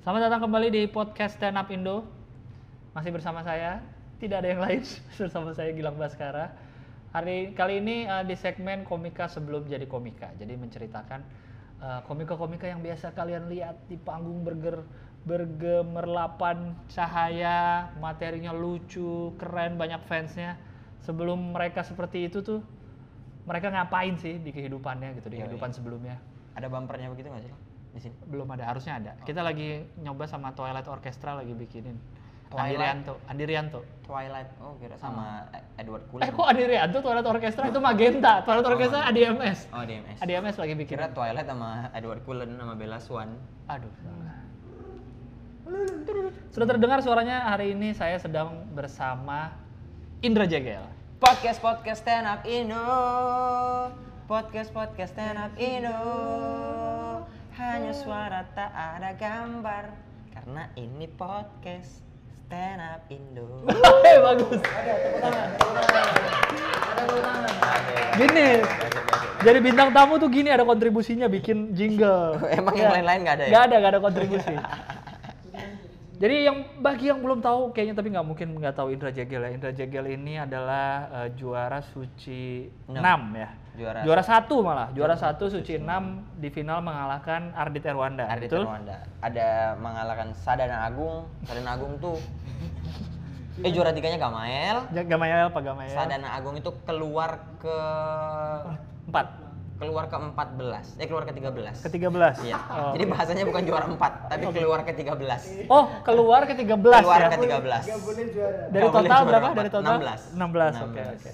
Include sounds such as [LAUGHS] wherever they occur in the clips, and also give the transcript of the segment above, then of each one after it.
Selamat datang kembali di podcast Stand Up Indo. Masih bersama saya, tidak ada yang lain [LAUGHS] bersama saya Gilang Baskara. Hari kali ini uh, di segmen komika sebelum jadi komika. Jadi menceritakan uh, komika-komika yang biasa kalian lihat di panggung berger bergemerlapan cahaya, materinya lucu, keren, banyak fansnya. Sebelum mereka seperti itu tuh, mereka ngapain sih di kehidupannya gitu, di Yoi. kehidupan sebelumnya? Ada bumpernya begitu nggak sih? Di sini. belum ada harusnya ada kita lagi nyoba sama Twilight Orchestra lagi bikinin Andi Twilight? Rianto Andi Rianto Twilight. Oh, kira sama Edward Cullen. eh kok Andi Rianto Twilight Orchestra itu Magenta Twilight Orchestra ADMS Oh, DMS. ADMS lagi bikin Kira Twilight sama Edward Cullen sama Bella Swan. aduh sudah terdengar suaranya hari ini saya sedang bersama Indra Jegel Podcast podcast stand up Indo. Podcast podcast stand up Indo. Hanya suara tak ada gambar. Karena ini podcast stand up Indo. Hei, bagus gini jadi bintang tamu tuh gini ada kontribusinya bikin jingle [LAUGHS] Emang yang Ya. lain-lain nggak ada ya? Nggak ada, nggak ada kontribusi. [LAUGHS] Jadi yang bagi yang belum tahu kayaknya tapi nggak mungkin nggak tahu Indra Jegel ya. Indra Jegel ini adalah eh, juara suci 6 Enam. ya. Juara Juara satu malah, juara satu suci 6 di final mengalahkan Ardit Erwanda. Ardit betul? Rwanda. Ada mengalahkan Sadana Agung. Sadana Agung tuh [LAUGHS] eh juara tiganya Gamael. Gamayel apa Gamayel? Sadana Agung itu keluar ke Empat. Keluar ke 14. Eh keluar ke 13. Ke 13. Iya. Oh, Jadi oke. bahasanya bukan juara 4, tapi keluar ke 13. Oh, keluar ke 13 Keluar ya. ke 13. Dari Nggak boleh total juara berapa? empat. Dari total 16. 16. Oke, oke.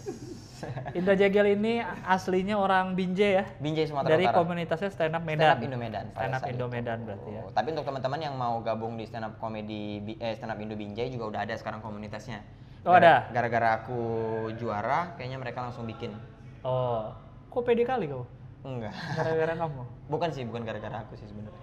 Indra Jegel ini aslinya orang Binjai ya. Binjai Sumatera Dari Utara. komunitasnya Stand Up Medan. Stand Up Indo Medan, Stand Up Indo. Medan berarti ya. Oh, Tapi untuk teman-teman yang mau gabung di stand up comedy eh stand up Indo Binjai juga udah ada sekarang komunitasnya. Oh, Gara- ada? Gara-gara aku juara, kayaknya mereka langsung bikin. Oh, kok pede kali kau? Enggak. Gara-gara kamu. [LAUGHS] Bukan sih, bukan gara-gara aku sih sebenarnya.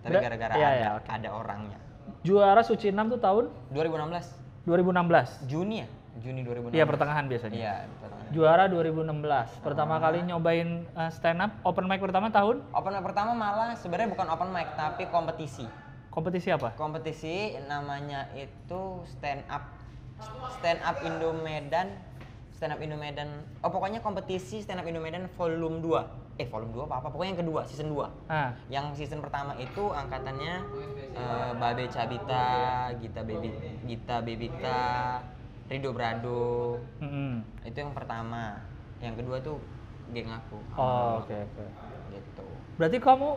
Tapi gara-gara iya, ada, iya, oke. ada orangnya. Juara Suci 6 tuh tahun 2016 2016. Juni ya? Juni 2016. Iya, pertengahan biasanya. Iya, pertengahan. Juara 2016. Pertama kali nyobain uh, stand up open mic pertama tahun Open mic pertama malah sebenarnya bukan open mic tapi kompetisi. kompetisi apa? Kompetisi namanya itu stand up stand up Indo Medan stand up Indo Medan. Oh pokoknya kompetisi stand up Indo Medan volume 2. Eh volume 2 apa apa? Pokoknya yang kedua, season 2. Ah, Yang season pertama itu angkatannya eh, Babe Cabita, Gita Baby, Gita Bebita, Rido Brado. mm-mm. Itu yang pertama. Yang kedua tuh geng aku. Oh, oke oke. Gitu. Berarti kamu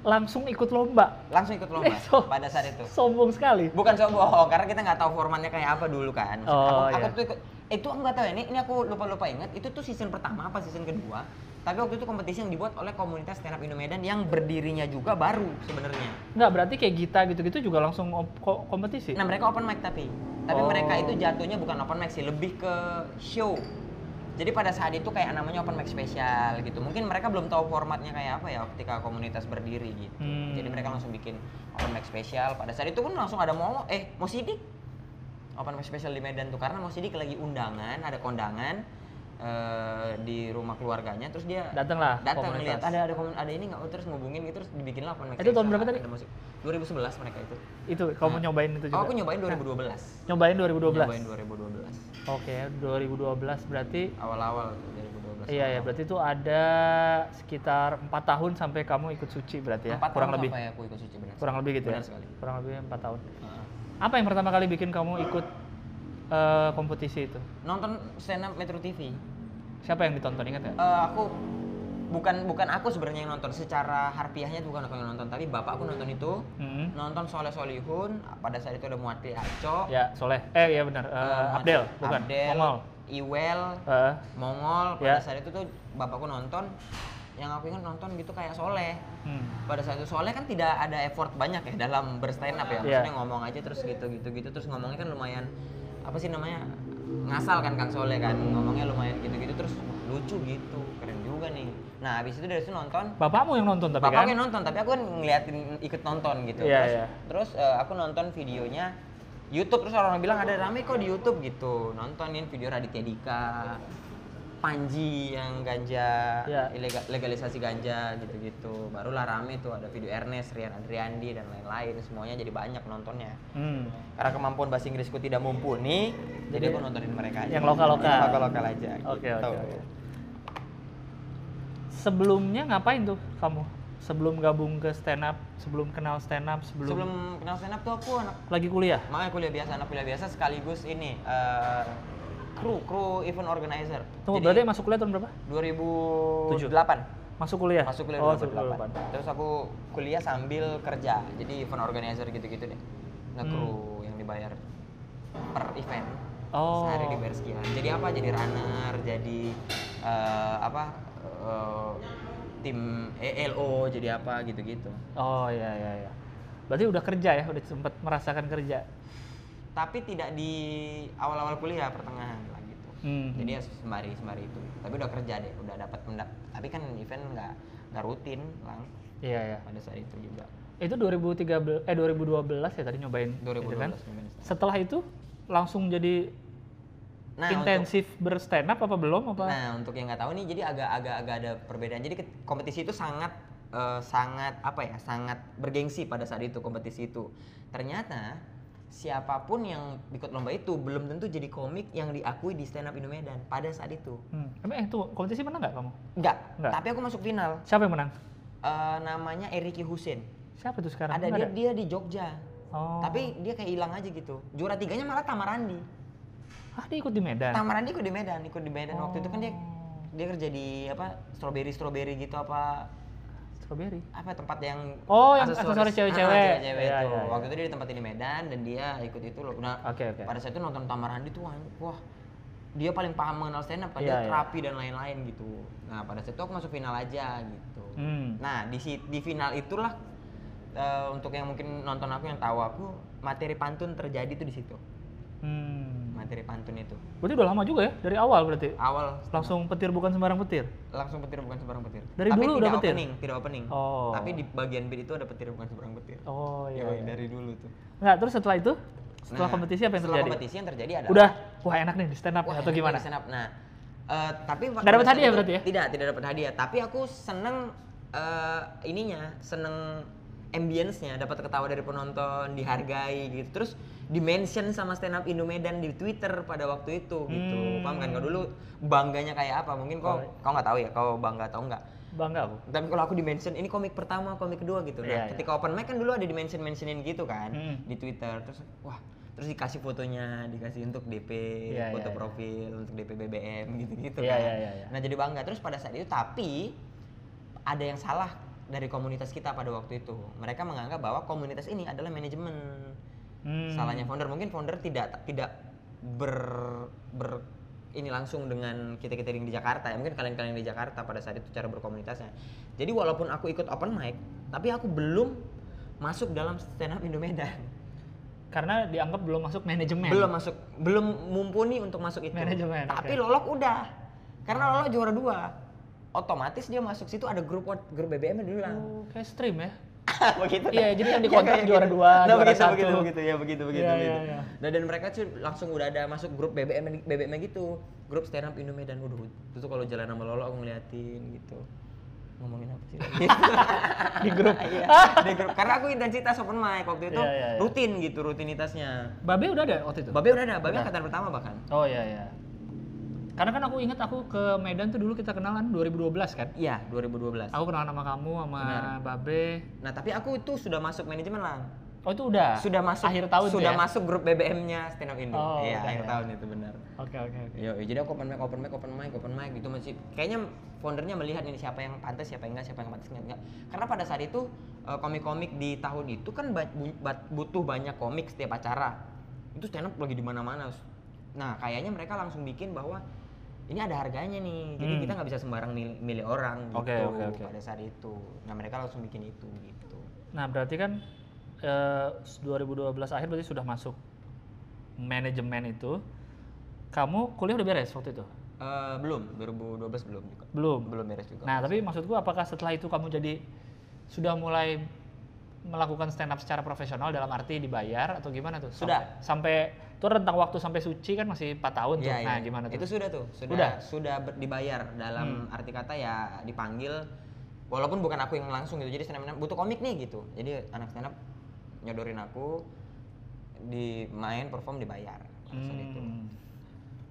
langsung ikut lomba. Langsung ikut lomba [LAUGHS] Eh, so- pada saat itu. Sombong sekali. Bukan sombong, karena kita nggak tahu formatnya kayak apa dulu kan. Oh, aku, aku iya. tuh ikut, itu aku nggak tahu ya, ini, ini aku lupa-lupa ingat, itu tuh season pertama apa season kedua. Tapi waktu itu kompetisi yang dibuat oleh komunitas stand up Indo Medan yang berdirinya juga baru sebenarnya. Enggak, berarti kayak Gita gitu-gitu juga langsung ko- kompetisi. Nah mereka open mic tapi, tapi Oh. mereka itu jatuhnya bukan open mic sih, lebih ke show. Jadi pada saat itu kayak namanya open mic spesial gitu. Mungkin mereka belum tahu formatnya kayak apa ya ketika komunitas berdiri gitu. Hmm. Jadi mereka langsung bikin open mic spesial. Pada saat itu pun langsung ada mau eh mau sidik open mic spesial di Medan tuh karena mau sidik lagi undangan, ada kondangan eh, di rumah keluarganya terus dia Datanglah datang komunitas. lihat ada ada komun- ada ini nggak oh, terus ngubungin gitu terus dibikin lah open mic Itu tahun berapa tadi? ada musik. 2011 mereka itu Itu kamu Nah. nyobain itu juga. oh aku nyobain 2012 Nyobain 2012. nyobain 2012 Oke, 2012 berarti awal-awal tuh, 2012 Iya ya, berarti itu ada sekitar empat tahun sampai kamu ikut suci berarti ya, kurang tahun lebih, sampai aku ikut suci benar kurang lebih gitu benar ya, sekali kurang lebih empat tahun. Heeh. Apa yang pertama kali bikin kamu ikut eh, kompetisi itu? nonton stand up Metro TV Siapa yang ditonton ingat ya? Eh, aku bukan bukan aku sebenarnya yang nonton secara harfiahnya bukan aku yang nonton tapi bapakku nonton itu Hmm. nonton Soleh Solihun pada saat itu ada Muatli Aco Ya, Soleh. Eh, iya benar. Eh, Muatli- Abdel, bukan. Abdel Mongol. Iwel Eh, Mongol pada Ya. saat itu tuh bapakku nonton yang aku ingat nonton gitu kayak Soleh. Hmm. pada saat itu Soleh kan tidak ada effort banyak ya dalam berstand up ya. Iya. maksudnya ngomong aja terus gitu gitu gitu. Terus ngomongnya kan lumayan apa sih namanya ngasal kan Kang Soleh kan. Ngomongnya lumayan gitu gitu terus lucu gitu keren juga nih. Nah habis itu dari situ nonton. Bapakmu yang nonton tapi Bapak kan? yang nonton tapi aku kan ngeliatin ikut nonton gitu. Iya, terus iya. terus eh, aku nonton videonya YouTube. Terus orang bilang ada rame kok di YouTube gitu. Nontonin video Raditya Dika Panji yang ganja, Ya. ilega- legalisasi ganja gitu-gitu. Barulah rame tuh ada video Ernest, Rian Adriandi dan lain-lain. Semuanya jadi banyak nontonnya. Hmm. Karena kemampuan bahasa Inggrisku tidak mumpuni, jadi, Jadi aku nontonin mereka aja. yang lokal-lokal. Yang lokal-lokal aja. Oke gitu. oke oke. Sebelumnya ngapain tuh kamu? Sebelum gabung ke stand up, sebelum kenal stand up, sebelum, Sebelum kenal stand up tuh aku anak lagi kuliah. makanya kuliah biasa, anak kuliah biasa sekaligus ini eh, kru, kru event organizer. Tunggu, Jadi, berarti masuk kuliah tahun berapa? 2008 Masuk kuliah. masuk kuliah oh, 2008. Terus aku kuliah sambil kerja. Jadi event organizer gitu-gitu deh. Nge-crew yang dibayar per event. Hmm. Oh. Sehari dibayar sekian. Jadi apa? Jadi runner, jadi eh, apa? eh, tim ELO, jadi apa gitu-gitu. Oh iya iya iya. Berarti udah kerja ya, udah sempat merasakan kerja. Tapi tidak di awal-awal kuliah, pertengahan lah gitu. Hmm. Jadi ya sembari sembari itu. Tapi udah kerja deh, udah dapat mendak. Tapi kan event nggak nggak rutin lang Iya iya. pada saat itu juga. Itu 2013 eh 2012 ya tadi nyobain 2012 itu kan? nyobain. Setelah itu langsung jadi Nah, untuk- intensif berstand up apa belum apa? Nah, untuk yang nggak tahu nih, jadi agak-agak agak ada perbedaan. Jadi kompetisi itu sangat eh, sangat apa ya, sangat bergengsi pada saat itu kompetisi itu. Ternyata siapa pun yang ikut lomba itu belum tentu jadi komik yang diakui di stand up Indo Medan pada saat itu. Hmm. Emang eh tuh kompetisi menang nggak kamu? Enggak, Nggak. tapi aku masuk final. Siapa yang menang? Eh, namanya Eriki Husin. Siapa tuh sekarang? Ada Nggak dia dia di Jogja. Oh. Tapi dia kayak hilang aja gitu. Juara tiganya malah Tamarandi. ah dia ikut di Medan. Tamarandi ikut di Medan, ikut di Medan waktu itu kan dia Oh. dia kerja di apa strawberry strawberry gitu apa Strawberry. apa tempat yang Oh, yang aksesoris cewek-cewek. Ah, cewek-cewek Iya, itu. iya, iya. Waktu itu dia di Medan dan dia ikut itu loh. Nah, Oke oke. pada saat itu nonton Tamarandi tuh wah, dia paling paham mengenal stand up kan Iya, dia iya. terapi dan lain-lain gitu. Nah, pada saat itu aku masuk final aja gitu. Hmm. Nah, di di final itulah eh, untuk yang mungkin nonton aku yang tahu aku materi pantun terjadi tuh di situ. Hmm. Materi pantun itu. Berarti udah lama juga ya dari awal berarti. Awal Langsung petir bukan sembarang petir. langsung petir bukan sembarang petir. Dari Tapi dulu udah petir? opening, tidak opening. Oh. Tapi di bagian beat itu ada petir bukan sembarang petir. Oh iya. Iya. dari dulu tuh. Nggak, terus setelah itu? Setelah Nah, kompetisi apa yang setelah terjadi? kompetisi yang terjadi adalah Udah, wah enak nih di stand up Wah, atau gimana? [LAUGHS] stand up. Nah, eh, tapi Nggak pada dapet saat hadiah itu- berarti ya? Tidak, tidak dapat hadiah. Tapi aku seneng eh, ininya, seneng ambience-nya, dapat ketawa dari penonton, dihargai gitu. Terus di-mention sama stand up Indo Medan di Twitter pada waktu itu gitu. Hmm. Paham kan? Kalau dulu bangganya kayak apa? Mungkin kau Oh. kau nggak tahu ya, kau bangga atau enggak. Bangga aku. Tapi kalau aku di-mention ini komik pertama, komik kedua gitu. Nah, Iya, iya. ketika open mic kan dulu ada di-mention-mentionin gitu kan Hmm. di Twitter. Terus wah, terus dikasih fotonya, dikasih untuk DP, Iya, foto iya, iya. profil, untuk DP BBM gitu-gitu Iya, kan. iya, iya, iya. Nah, jadi bangga. Terus pada saat itu tapi ada yang salah dari komunitas kita pada waktu itu. Mereka menganggap bahwa komunitas ini adalah manajemen. Hmm. Salahnya founder mungkin founder tidak tidak ber ber ini langsung dengan kita kita yang di Jakarta ya mungkin kalian-kalian di Jakarta pada saat itu cara berkomunitasnya. Jadi walaupun aku ikut open mic, tapi aku belum masuk dalam stand up Indo Medan. Karena dianggap belum masuk manajemen. Belum masuk, belum mumpuni untuk masuk itu. Manajemen, Tapi oke. Lolok udah. Karena Lolok juara dua. Otomatis dia masuk situ ada grup grup BBM dulu lah. Oh, kayak stream ya? [LAUGHS] begitu. Iya, jadi yang [LAUGHS] dikontrak kayak juara gitu. dua, nah, juara begitu, satu. begitu, begitu, ya begitu, begitu, Iya, begitu. iya, iya. Nah, dan mereka tuh langsung udah ada masuk grup BBM BBM gitu, grup stand up Indo Medan. Waduh, itu tuh kalau jalan sama Lolo aku ngeliatin gitu. Ngomongin apa sih? [LAUGHS] Di grup. Iya, di grup. Karena aku intensitas open mic waktu itu Iya, iya, iya. rutin gitu, rutinitasnya. Babe udah ada waktu itu? Babe udah ada, Babe Udah. angkatan pertama bahkan. Oh iya iya. Karena kan aku inget aku ke Medan tuh dulu kita kenalan 2012 kan? Iya, 2012. Aku kenalan sama kamu sama Benar. Babe. Nah, tapi aku itu sudah masuk manajemen lah. Oh itu udah? Sudah masuk Akhir tahun sudah ya? masuk grup BBM-nya Stand Up Indo. Oh, iya, akhir ya. tahun itu benar. Oke oke oke. Yo, jadi aku open mic, open mic, open mic, open mic gitu masih kayaknya foundernya melihat ini siapa yang pantas, siapa yang enggak, siapa yang pantas enggak, enggak. Karena pada saat itu eh, komik-komik di tahun itu kan butuh banyak komik setiap acara. Itu stand up lagi di mana-mana. Nah, kayaknya mereka langsung bikin bahwa ini ada harganya nih. Jadi Hmm. kita nggak bisa sembarang milih, milih orang gitu Oke, oke, oke. pada saat itu. Nah, mereka langsung bikin itu gitu. Nah berarti kan eh, 2012 akhir berarti sudah masuk manajemen itu. Kamu kuliah udah beres waktu itu? Eh, belum, 2012 belum juga. Belum. Belum beres juga. Nah tapi maksudku apakah setelah itu kamu jadi sudah mulai melakukan stand up secara profesional dalam arti dibayar atau gimana tuh? Sudah. Sampai, sampai itu rentang waktu sampai suci kan masih 4 tahun tuh. Iya, Nah, iya. gimana tuh? Itu sudah tuh, sudah Udah? sudah ber- dibayar dalam Hmm. arti kata ya dipanggil walaupun bukan aku yang langsung gitu. Jadi stand up butuh komik nih gitu. Jadi anak stand up nyodorin aku di main perform dibayar. Saat itu. Hmm.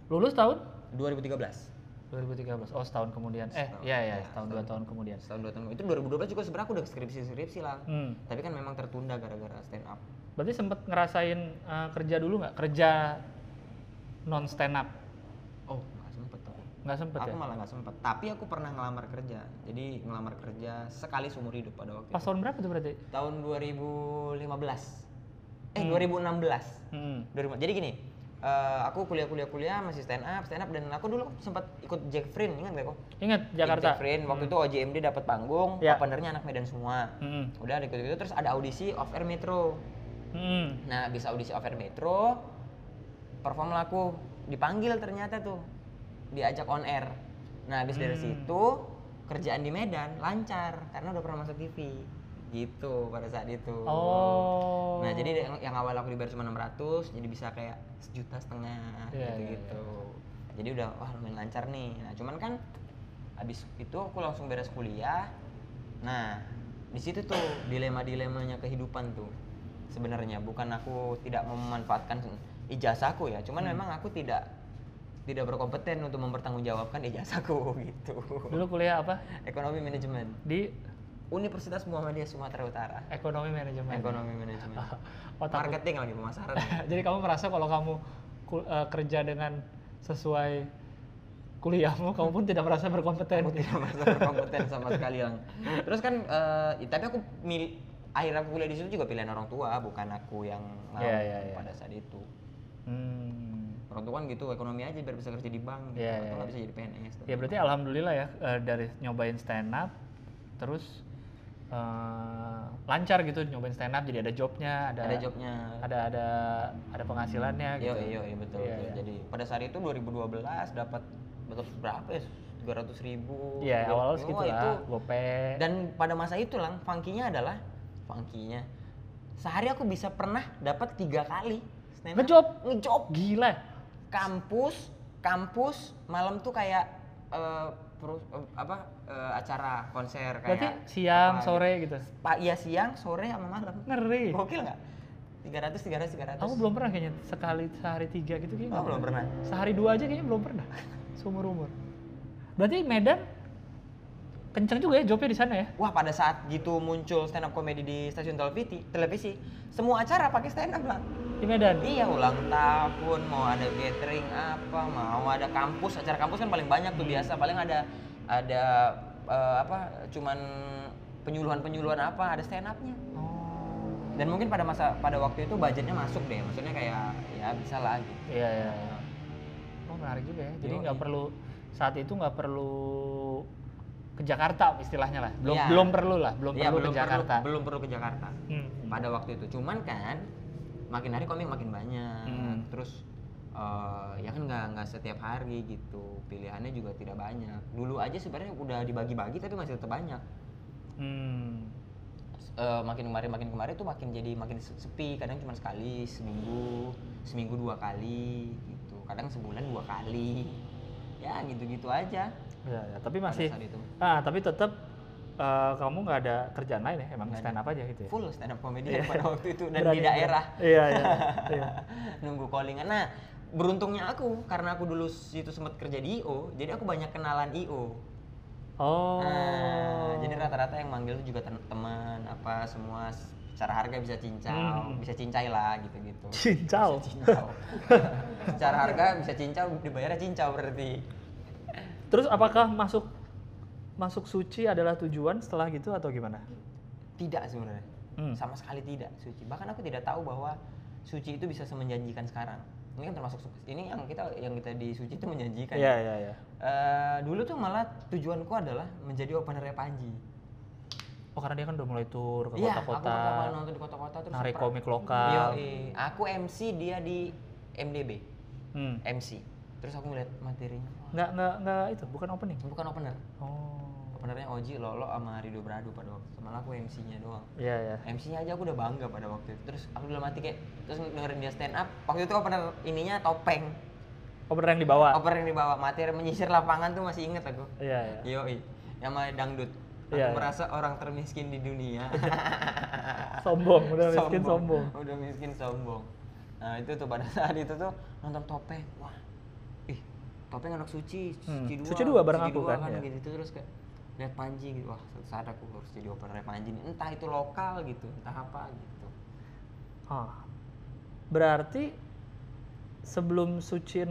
Lulus tahun 2013. 2013. Oh, setahun kemudian. Eh, Setahun. iya ya, Ya, setahun dua tahun kemudian. Setahun dua tahun. Itu 2012 juga sebenarnya aku udah skripsi-skripsi lah. Hmm. Tapi kan memang tertunda gara-gara stand up. Berarti sempet ngerasain eh, kerja dulu nggak? Kerja non stand up? Oh, nggak sempet aku. Nggak sempet aku ya? malah nggak sempet. Tapi aku pernah ngelamar kerja. Jadi ngelamar kerja sekali seumur hidup pada waktu Pas itu. tahun berapa tuh berarti? Tahun 2015. Eh, Hmm. 2016. Hmm. 2000 Jadi gini, eh, aku kuliah-kuliah-kuliah masih stand up, stand up dan aku dulu sempat ikut Jack Friend, ingat gak kok? Ingat Jakarta? Jack Friend, waktu itu OJMD dapat panggung, Ya. openernya anak Medan semua. Hmm. Udah ikut-ikut terus ada audisi off air Metro. Hmm. Nah, bisa audisi off air Metro, perform lah aku dipanggil ternyata tuh. Diajak on air. Nah, habis dari Hmm. situ kerjaan di Medan lancar karena udah pernah masuk TV. Gitu pada saat itu. Oh. Nah, jadi yang, awal aku dibayar cuma 600, jadi bisa kayak sejuta setengah Iya, iya, gitu-gitu. Jadi udah wah lumayan lancar nih. Nah, cuman kan habis itu aku langsung beres kuliah. Nah, di situ tuh dilema-dilemanya kehidupan tuh. Sebenarnya bukan aku tidak memanfaatkan ijazahku ya, cuman Hmm. memang aku tidak tidak berkompeten untuk mempertanggungjawabkan ijazahku [LAUGHS] gitu. Dulu kuliah apa? Ekonomi manajemen. Di Universitas Muhammadiyah Sumatera Utara. ekonomi manajemen. Ekonomi manajemen. [LAUGHS] Oh, Marketing lagi pemasaran. [LAUGHS] Jadi kamu merasa kalau kamu eh, kerja dengan sesuai kuliahmu, kamu pun tidak merasa berkompeten. aku tidak merasa berkompeten sama [LAUGHS] sekali lang. Terus kan, ya, tapi aku mil akhir aku kuliah di situ juga pilihan orang tua, bukan aku yang mau Iya, iya, iya. pada saat itu. Hmm. Orang tua kan gitu, ekonomi aja biar bisa kerja di bank, gitu. Iya, atau iya, nggak iya. bisa jadi PNS. Ya berarti alhamdulillah ya eh, dari nyobain stand up, terus eh, lancar gitu nyobain stand up, jadi ada jobnya, ada ada jobnya. ada ada ada penghasilannya Iya, gitu. iya, iya, betul, betul. iya. Jadi pada saat itu 2012 dapat dapat berapa ya? 300 ribu. Iya, awal segitu itu lah, gope. Dan pada masa itu lang, funky-nya adalah funky-nya. Sehari aku bisa pernah dapat tiga kali stand up. Ngejob? Ngejob. Gila. Kampus, kampus malam tuh kayak eh, perus- eh, apa eh, acara konser kayak Berarti siang, apa sore gitu. Pak iya siang, sore sama malam. Ngeri. Gokil nggak? 300 300 300. Aku belum pernah kayaknya sekali sehari tiga gitu kayaknya. Oh, belum pernah. Sehari dua aja kayaknya belum pernah. [LAUGHS] Seumur umur. Berarti Medan kenceng juga ya jobnya di sana ya? Wah pada saat gitu muncul stand up comedy di stasiun televisi, televisi semua acara pakai stand up lah. Di Medan. Iya ulang tahun, mau ada gathering apa, mau ada kampus, acara kampus kan paling banyak tuh biasa, paling ada ada eh, apa, cuman penyuluhan-penyuluhan apa, ada stand upnya. Oh. Dan mungkin pada masa pada waktu itu budgetnya masuk deh, maksudnya kayak ya bisa lah gitu. Iya iya. iya. Oh menarik juga ya. Jadi nggak perlu saat itu nggak perlu ke Jakarta istilahnya lah. Belum Iya. belum perlu lah, belum Iya, perlu ke Jakarta. belum perlu ke Jakarta. Hmm. pada waktu itu cuman kan makin hari komik makin banyak. Hmm. terus eh, ya kan nggak nggak setiap hari gitu. Pilihannya juga tidak banyak. Dulu aja sebenarnya udah dibagi-bagi tapi masih tetap banyak. Hmm. Eh, makin kemarin makin kemarin tuh makin jadi makin se- sepi. Kadang cuma sekali seminggu seminggu dua kali gitu. Kadang sebulan dua kali. Ya gitu-gitu aja. Ya, ya. tapi masih ah tapi tetap eh, kamu nggak ada kerjaan lain ya emang stand up aja gitu ya full stand up comedy Iya. pada waktu itu dan Berani di daerah iya iya [LAUGHS] iya nunggu callingan. Nah, beruntungnya aku karena aku dulu situ sempat kerja di IO, jadi aku banyak kenalan IO. oh Nah, jadi rata-rata yang manggil tuh juga teman apa semua secara harga bisa cincau, Hmm. bisa cincai lah gitu-gitu. [LAUGHS] cincau Cincau. [LAUGHS] secara harga bisa cincau, dibayarnya cincau berarti. terus apakah masuk masuk suci adalah tujuan setelah gitu atau gimana Tidak sebenarnya. Hmm. Sama sekali tidak suci. Bahkan aku tidak tahu bahwa suci itu bisa semenjanjikan sekarang. Ini kan termasuk su- ini yang kita yang kita di suci itu menjanjikan. iya iya iya Eh, dulu tuh malah tujuanku adalah menjadi openernya Panji. oh karena dia kan udah mulai tur ke Iya, aku kota-kota pertama kali nonton di kota-kota terus narik komik lokal Yoi. Aku MC dia di MDB, hmm. MC. Terus aku ngeliat materinya, nggak nggak nggak itu bukan opening bukan opener. oh openernya Oji, Lolo sama Rido Brado pada waktu itu. Malah aku MC-nya doang. Iya ya. MC-nya aja aku udah bangga pada waktu itu. Terus aku dalam hati kayak terus dengerin dia stand up. Waktu itu opener ininya topeng. Opener yang dibawa. Opener yang dibawa materi menyisir lapangan tuh masih inget aku. Iya ya. Yoi, yang sama dangdut. Aku Iya, iya. merasa orang termiskin di dunia. [LAUGHS] Sombong, udah miskin sombong. Udah miskin sombong. Nah itu tuh pada saat itu tuh nonton topeng. Wah, topeng anak suci, Hmm, suci dua, Suci dua bareng aku dua kan, ya. gitu terus kayak lihat Panji gitu. Wah saat aku harus jadi opener Panji nih. Entah itu lokal gitu, entah apa gitu. Ah. Berarti sebelum Suci 6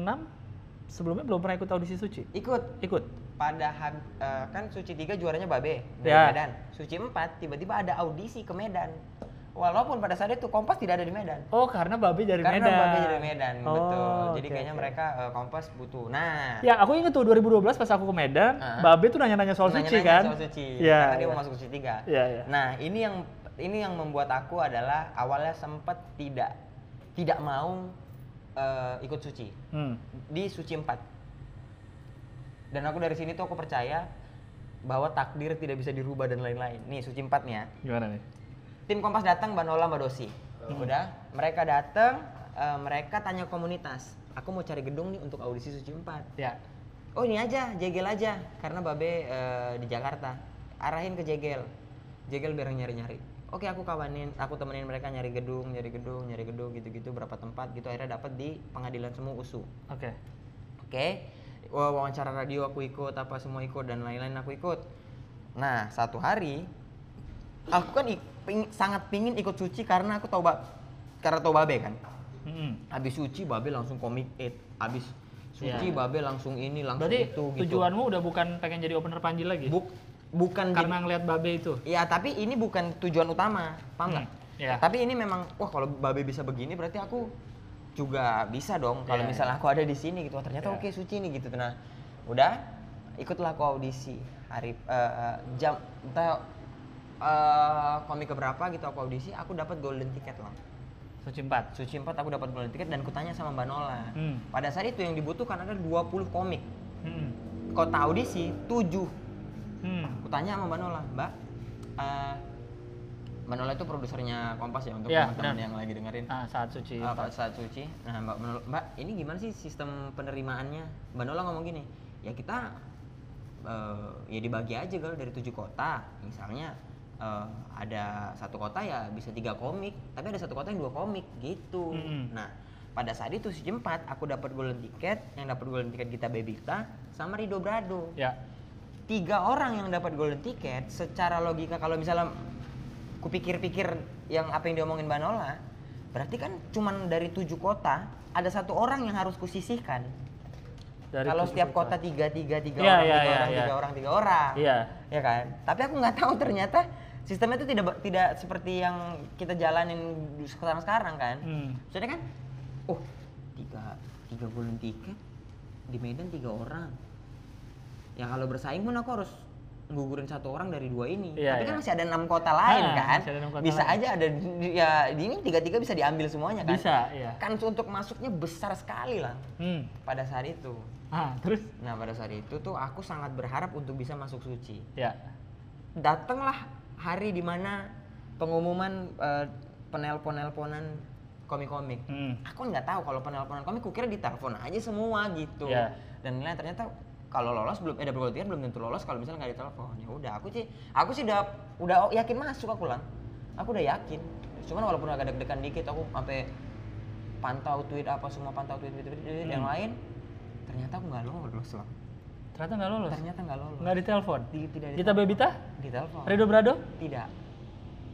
sebelumnya belum pernah ikut audisi Suci? Ikut Ikut. pada hab- eh, kan Suci 3 juaranya Babe dari Ya. Medan. Suci 4 tiba-tiba ada audisi ke Medan. Walaupun pada saat itu Kompas tidak ada di Medan. Oh, karena Babe dari Karena Medan. Babe dari Medan, Oh, betul. Jadi kayaknya oke. mereka eh, Kompas butuh. Nah, Ya, aku inget tuh 2012 pas aku ke Medan. Babe tuh nanya-nanya soal nanya-nanya Suci kan? Soal Suci. Iya. Karena dia iya. mau masuk Suci 3. Iya, iya. Nah, ini yang ini yang membuat aku adalah awalnya sempat tidak tidak mau eh, ikut Suci Hmm. di Suci 4. Dan aku dari sini tuh aku percaya bahwa takdir tidak bisa dirubah dan lain-lain. Nih Suci 4 nih ya. Gimana nih? Tim Kompas datang Mbak Nola Mbak Dosi. Udah, mereka datang, eh, mereka tanya komunitas. Aku mau cari gedung nih untuk audisi Suci 4. Ya. Oh ini aja, Jegel aja, karena Babe eh, di Jakarta. Arahin ke Jegel, Jegel biar nyari-nyari. Oke aku kawanin, aku temenin mereka nyari gedung, nyari gedung, nyari gedung gitu-gitu berapa tempat gitu akhirnya dapat di pengadilan semua USU. Oke. Oke, Wa- wawancara radio aku ikut, apa semua ikut dan lain-lain aku ikut. Nah satu hari, aku kan ik- ping- sangat pingin ikut suci karena aku tahu karena tahu Babe kan. Mm-mm. Habis suci Babe langsung komik it, habis suci Iya. Babe langsung ini langsung Berarti itu gitu. tujuanmu udah bukan pengen jadi opener Panji lagi? Buk- bukan jadi- Karena ngeliat Babe itu. Ya tapi ini bukan tujuan utama, paham? Hmm, iya. Tapi ini memang, wah kalau babe bisa begini berarti aku juga bisa dong. Kalau Iya, misalnya iya. aku ada di sini gitu, Wah, ternyata Iya. oke suci nih gitu. Nah, udah ikutlah aku audisi hari eh, eh, jam entah eh, komik keberapa gitu aku audisi, aku dapat golden ticket lah. Suci 4. Suci 4 aku dapat golden ticket dan kutanya sama Mbak Nola. Hmm. Pada saat itu yang dibutuhkan ada 20 komik. Mm-mm. Kota audisi 7 Hmm. aku tanya sama Mbak Nola, Mbak, eh, Mbak Nola itu produsernya Kompas ya untuk Iya, teman-teman yang lagi dengerin. Nah, saat Suci 4. pada saat suci, nah Mbak, Nola- Mbak, ini gimana sih sistem penerimaannya? Mbak Nola ngomong gini, ya kita eh, ya dibagi aja kalau dari tujuh kota, misalnya eh, ada satu kota ya bisa tiga komik, tapi ada satu kota yang dua komik gitu. Mm-mm. Nah pada saat itu suci empat, aku dapat golden ticket, yang dapat golden ticket kita Bebita sama Rido Brado Ya. tiga orang yang dapat golden ticket secara logika kalau misalnya kupikir-pikir yang apa yang diomongin Mbak Nola berarti kan cuman dari tujuh kota ada satu orang yang harus kusisihkan Dari kalau setiap kota. tiga tiga tiga Iya, orang iya, tiga iya, orang iya. tiga orang tiga orang Iya. ya kan tapi aku nggak tahu ternyata sistemnya itu tidak tidak seperti yang kita jalanin sekarang sekarang kan Hmm. Soalnya kan, oh tiga tiga golden ticket di Medan tiga orang. Ya kalau bersaing pun aku harus gugurin satu orang dari dua ini. Iya, Tapi kan iya. masih ada enam kota lain Ah, kan. ada enam kota bisa lain. aja ada ya di ini tiga tiga bisa diambil semuanya kan. Bisa, iya. Kan untuk masuknya besar sekali lah Hmm. pada saat itu. Ah, terus? Nah pada saat itu tuh aku sangat berharap untuk bisa masuk suci. Ya. Datanglah hari di mana pengumuman eh, penelpon-nelponan komik-komik Hmm. aku nggak tahu kalau penelponan komik kukira ditelepon aja semua gitu Iya. dan nilai ternyata kalau lolos belum eh ticket belum tentu lolos kalau misalnya nggak ditelepon ya udah aku sih aku sih udah udah yakin masuk aku lang aku udah yakin cuman walaupun agak deg-degan dikit aku sampai pantau tweet apa semua pantau tweet tweet, tweet, tweet yang Hmm. lain ternyata aku nggak lolos lang Ternyata nggak lolos. ternyata nggak lolos Nggak ditelepon. Di- tidak Gita Bebita? ditelepon Rido Brado? tidak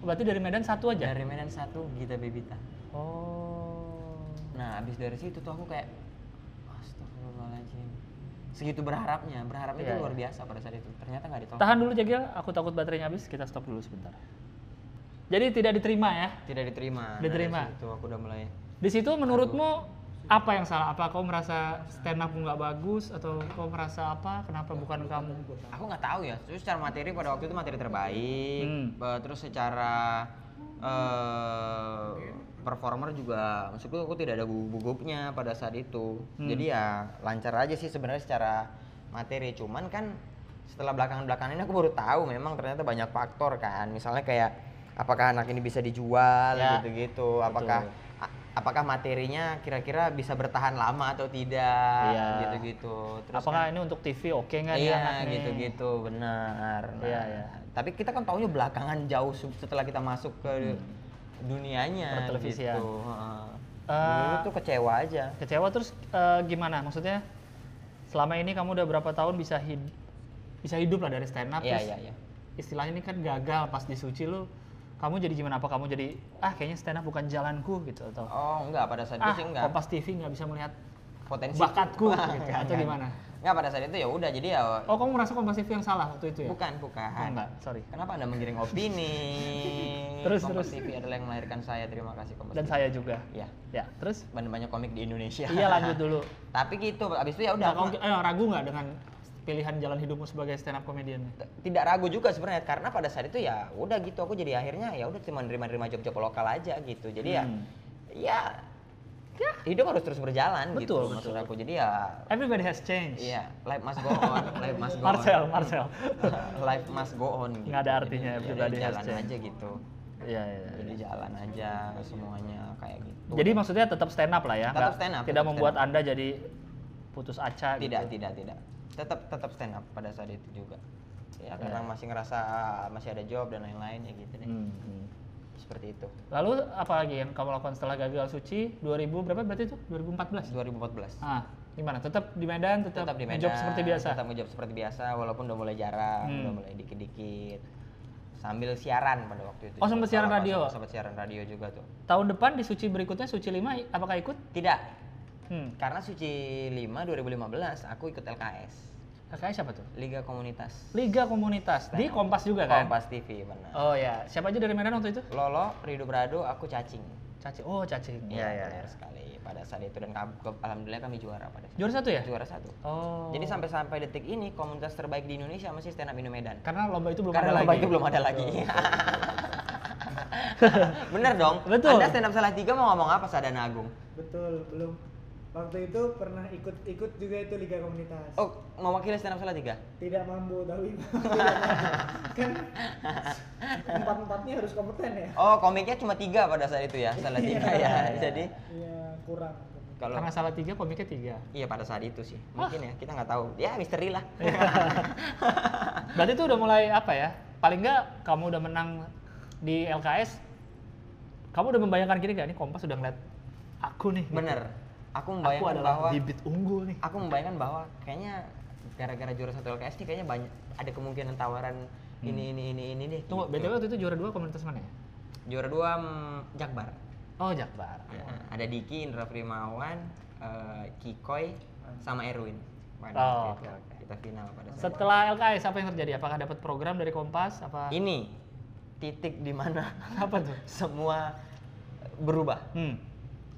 Berarti dari Medan satu aja? dari Medan satu Gita Bebita Oh. Nah, abis dari situ tuh aku kayak Astagfirullahaladzim Segitu berharapnya, berharapnya itu Iya, luar iya. biasa pada saat itu Ternyata nggak ditolak Tahan dulu Jagil, aku takut baterainya habis, kita stop dulu sebentar. Jadi tidak diterima ya? Tidak diterima Diterima. Itu aku udah mulai Di situ menurutmu apa yang salah? Apa kau merasa stand up nggak bagus atau kau merasa apa? Kenapa bukan kamu? Aku nggak tahu ya, terus secara materi pada waktu itu materi terbaik Hmm. Terus secara eh performer juga maksudku aku tidak ada gugup-gugupnya pada saat itu Hmm. jadi ya lancar aja sih sebenarnya secara materi cuman kan setelah belakangan-belakangan ini aku baru tahu memang ternyata banyak faktor kan misalnya kayak apakah anak ini bisa dijual Ya, gitu-gitu apakah a- apakah materinya kira-kira bisa bertahan lama atau tidak Iya. gitu-gitu terus Apakah kan- ini untuk TV oke nggak nih iya gitu-gitu benar Nah, Iya, iya. tapi kita kan taunya belakangan jauh se- setelah kita masuk ke dunianya Pertelevisian. gitu. Eh, dulu tuh kecewa aja Kecewa terus eh, gimana? Maksudnya selama ini kamu udah berapa tahun bisa hid- bisa hidup lah dari stand up iya terus iya iya istilahnya ini kan gagal pas di Suci lu kamu jadi gimana? Apa kamu jadi ah kayaknya stand up bukan jalanku gitu atau oh enggak pada saat itu ah sih enggak. Kompas TV nggak bisa melihat potensi. bakatku [LAUGHS] gitu enggak, atau enggak. gimana? Enggak pada saat itu ya udah jadi ya oh kamu merasa Kompas TV yang salah waktu itu ya? Bukan bukan. Oh, enggak sorry. Kenapa anda menggiring opini? [LAUGHS] Terus, Kompas terus. TV adalah yang melahirkan saya terima kasih Kompas dan TV. saya juga. Ya ya terus? Banyak banyak komik di Indonesia. Iya lanjut dulu. [LAUGHS] Tapi gitu abis itu ya udah Nah, kamu eh, ragu nggak dengan pilihan jalan hidupmu sebagai stand up comedian tidak ragu juga sebenarnya karena pada saat itu ya udah gitu aku jadi akhirnya ya udah cuma nerima-nerima job-job lokal aja gitu jadi ya Hmm. ya ya hidup harus terus berjalan gitu Betul, maksud betul. aku jadi ya everybody has changed iya life must go on life must go Marcel on Marcel [LAUGHS] life must go on gitu. Nggak ada artinya, Jadi, everybody ya, has jalan changed. aja gitu iya iya jadi jalan aja semuanya kayak gitu Jadi maksudnya tetap stand up lah ya? Tetap stand up, Tidak membuat up. anda jadi putus asa tidak gitu. tidak tidak tetap tetap stand up pada saat itu juga ya karena Ya. masih ngerasa masih ada job dan lain-lain ya gitu deh Hmm, hmm. seperti itu Lalu apa lagi yang kamu lakukan setelah gagal suci 2000 berapa berarti itu? 2014. 2014 Ah, gimana? Tetap di Medan, tetap, tetap di Medan ngejob seperti biasa. tetap ngejob seperti biasa walaupun udah mulai jarang Hmm. udah mulai dikit-dikit sambil siaran pada waktu itu Oh, sempat siaran radio? sempat siaran radio juga tuh Tahun depan di suci berikutnya suci 5 i- apakah ikut? tidak Hmm. karena suci 5 2015 aku ikut LKS Kakaknya siapa tuh? Liga Komunitas Liga Komunitas di Kompas juga kan? Kompas TV benar Oh ya, siapa aja dari Medan waktu itu? Lolo Rido Brado aku cacing Cacing. Oh, cacing. Iya, iya, benar iya. sekali pada saat itu dan alhamdulillah kami juara pada saat Juara satu ya? juara satu Oh. jadi sampai sampai detik ini komunitas terbaik di Indonesia masih stand up Indo Medan karena lomba itu belum karena ada lomba lagi. itu belum ada lagi [LAUGHS] bener dong Betul. anda stand up salah tiga mau ngomong apa Sadana Agung Betul, belum. Waktu itu pernah ikut-ikut juga itu liga komunitas. oh mewakili stand up salah tiga Tidak mampu tapi [LAUGHS] kan empat empatnya harus kompeten ya. oh komiknya cuma tiga pada saat itu ya salah tiga ya jadi Iya kurang. kalau Karena salah tiga, komiknya tiga. iya pada saat itu sih mungkin ya kita nggak tahu ya misteri lah Berarti itu udah mulai apa ya? Paling nggak kamu udah menang di LKS, kamu udah membayangkan gini gak? Ini Kompas udah ngeliat aku nih. gitu. bener Aku membayangkan adalah bahwa bibit unggul nih. aku membayangkan bahwa kayaknya gara-gara juara satu LKS nih kayaknya banyak ada kemungkinan tawaran ini ini ini ini deh Tunggu, gitu. BTW waktu itu juara dua komunitas mana ya? juara dua mm, Jakbar Oh, Jakbar. Nah, ada Diki Indra Primawan eh, Kikoy sama Erwin Pada Oh, itu. oke. kita final pada saat Setelah LKS apa yang terjadi? Apakah dapat program dari Kompas? Apa? ini titik di mana Apa tuh? [LAUGHS] semua berubah Hmm.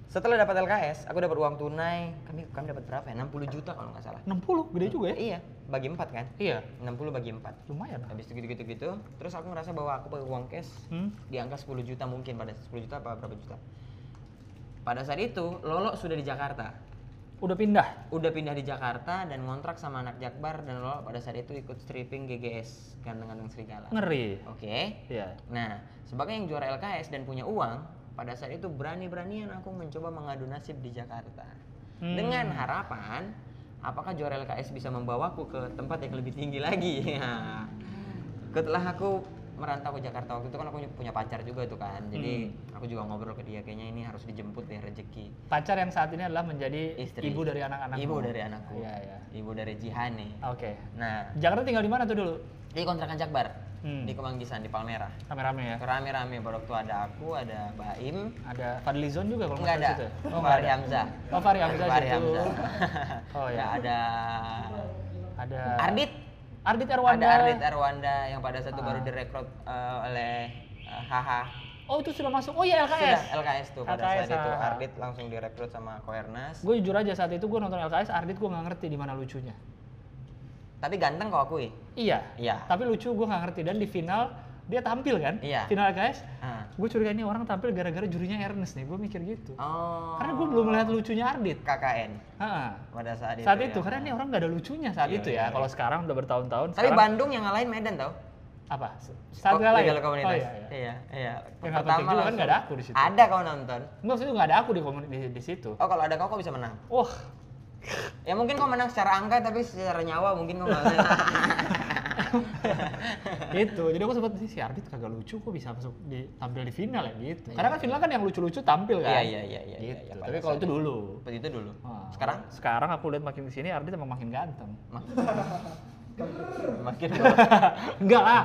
Setelah dapat LKS aku dapat uang tunai kami kami dapat berapa ya 60 juta kalau nggak salah 60, gede juga ya? iya bagi empat kan Iya, 60 bagi empat lumayan. lah. habis itu gitu gitu terus aku ngerasa bahwa aku pakai uang cash Hmm. di angka 10 juta mungkin pada 10 juta apa berapa juta pada saat itu Lolo sudah di Jakarta Udah pindah. udah pindah di Jakarta dan ngontrak sama anak Jakbar dan Lolo pada saat itu ikut stripping GGS ganteng-ganteng serigala oke Ngeri. Iya. nah sebagai yang juara LKS dan punya uang pada saat itu berani-beranian aku mencoba mengadu nasib di Jakarta Hmm. dengan harapan apakah juara LKS bisa membawaku ke tempat yang lebih tinggi lagi [LAUGHS] Ya. setelah aku merantau ke Jakarta waktu itu kan aku punya pacar juga tuh kan jadi Hmm. aku juga ngobrol ke dia kayaknya ini harus dijemput deh rezeki Pacar yang saat ini adalah menjadi Istri. ibu dari anak-anak. ibu dari anakku Iya, iya. ibu dari Jihane Oke. nah Jakarta tinggal di mana tuh dulu? di kontrakan Jakbar Hmm. di Kemanggisan di Palmerah Rame-rame ya. rame-rame pada waktu ada aku ada Baim Ada Fadlizon juga kalau nggak ada. situ. Oh, Fahri. Hamzah. Oh, Fahri Hamzah Fahri. Hamzah. [LAUGHS] Oh, ya. Ya, ada Ada Ardit. Ardit Erwanda. Ada Ardit Erwanda yang pada saat itu baru Ah. direkrut eh, oleh eh, Haha. Oh, itu sudah masuk. Oh iya LKS. Sudah LKS tuh pada LKS, saat itu ah. Ardit langsung direkrut sama Koernas. Gue jujur aja saat itu gue nonton LKS, Ardit gue nggak ngerti di mana lucunya. Tapi ganteng kok aku Iya. Iya. Tapi lucu gue nggak ngerti dan di final dia tampil kan Iya. final guys Ah. gue curiga ini orang tampil gara-gara jurinya Ernest nih gue mikir gitu Oh. karena gue belum melihat lucunya Ardit KKN Ha, pada saat itu. saat ya. itu karena ini orang nggak ada lucunya saat Iya, itu iya, ya iya. kalau sekarang udah bertahun-tahun Tapi sekarang- Bandung yang ngalahin Medan tau? apa gak lain Liga Komunitas. oh iya, iya. iya. iya. Ya, nggak penting juga kan nggak ada aku di situ. Ada kau nonton. Enggak, maksudnya nggak ada aku di, di, di situ Oh kalau ada kau kau bisa menang. wah Ya mungkin kau menang secara angka tapi secara nyawa mungkin kau nggak. [LAUGHS] [LAUGHS] gitu. Jadi aku sempat si Ardit kagak lucu kok bisa masuk di tampil di final ya? Gitu. Iya. karena kan final kan yang lucu-lucu tampil kan. Iya, iya, iya, iya, gitu. iya, pada tapi kalau itu dulu. Seperti itu dulu. Wah, Sekarang? Sekarang aku lihat makin ke sini Ardit emang makin ganteng. Mak- [LAUGHS] makin [LAUGHS] enggak lah.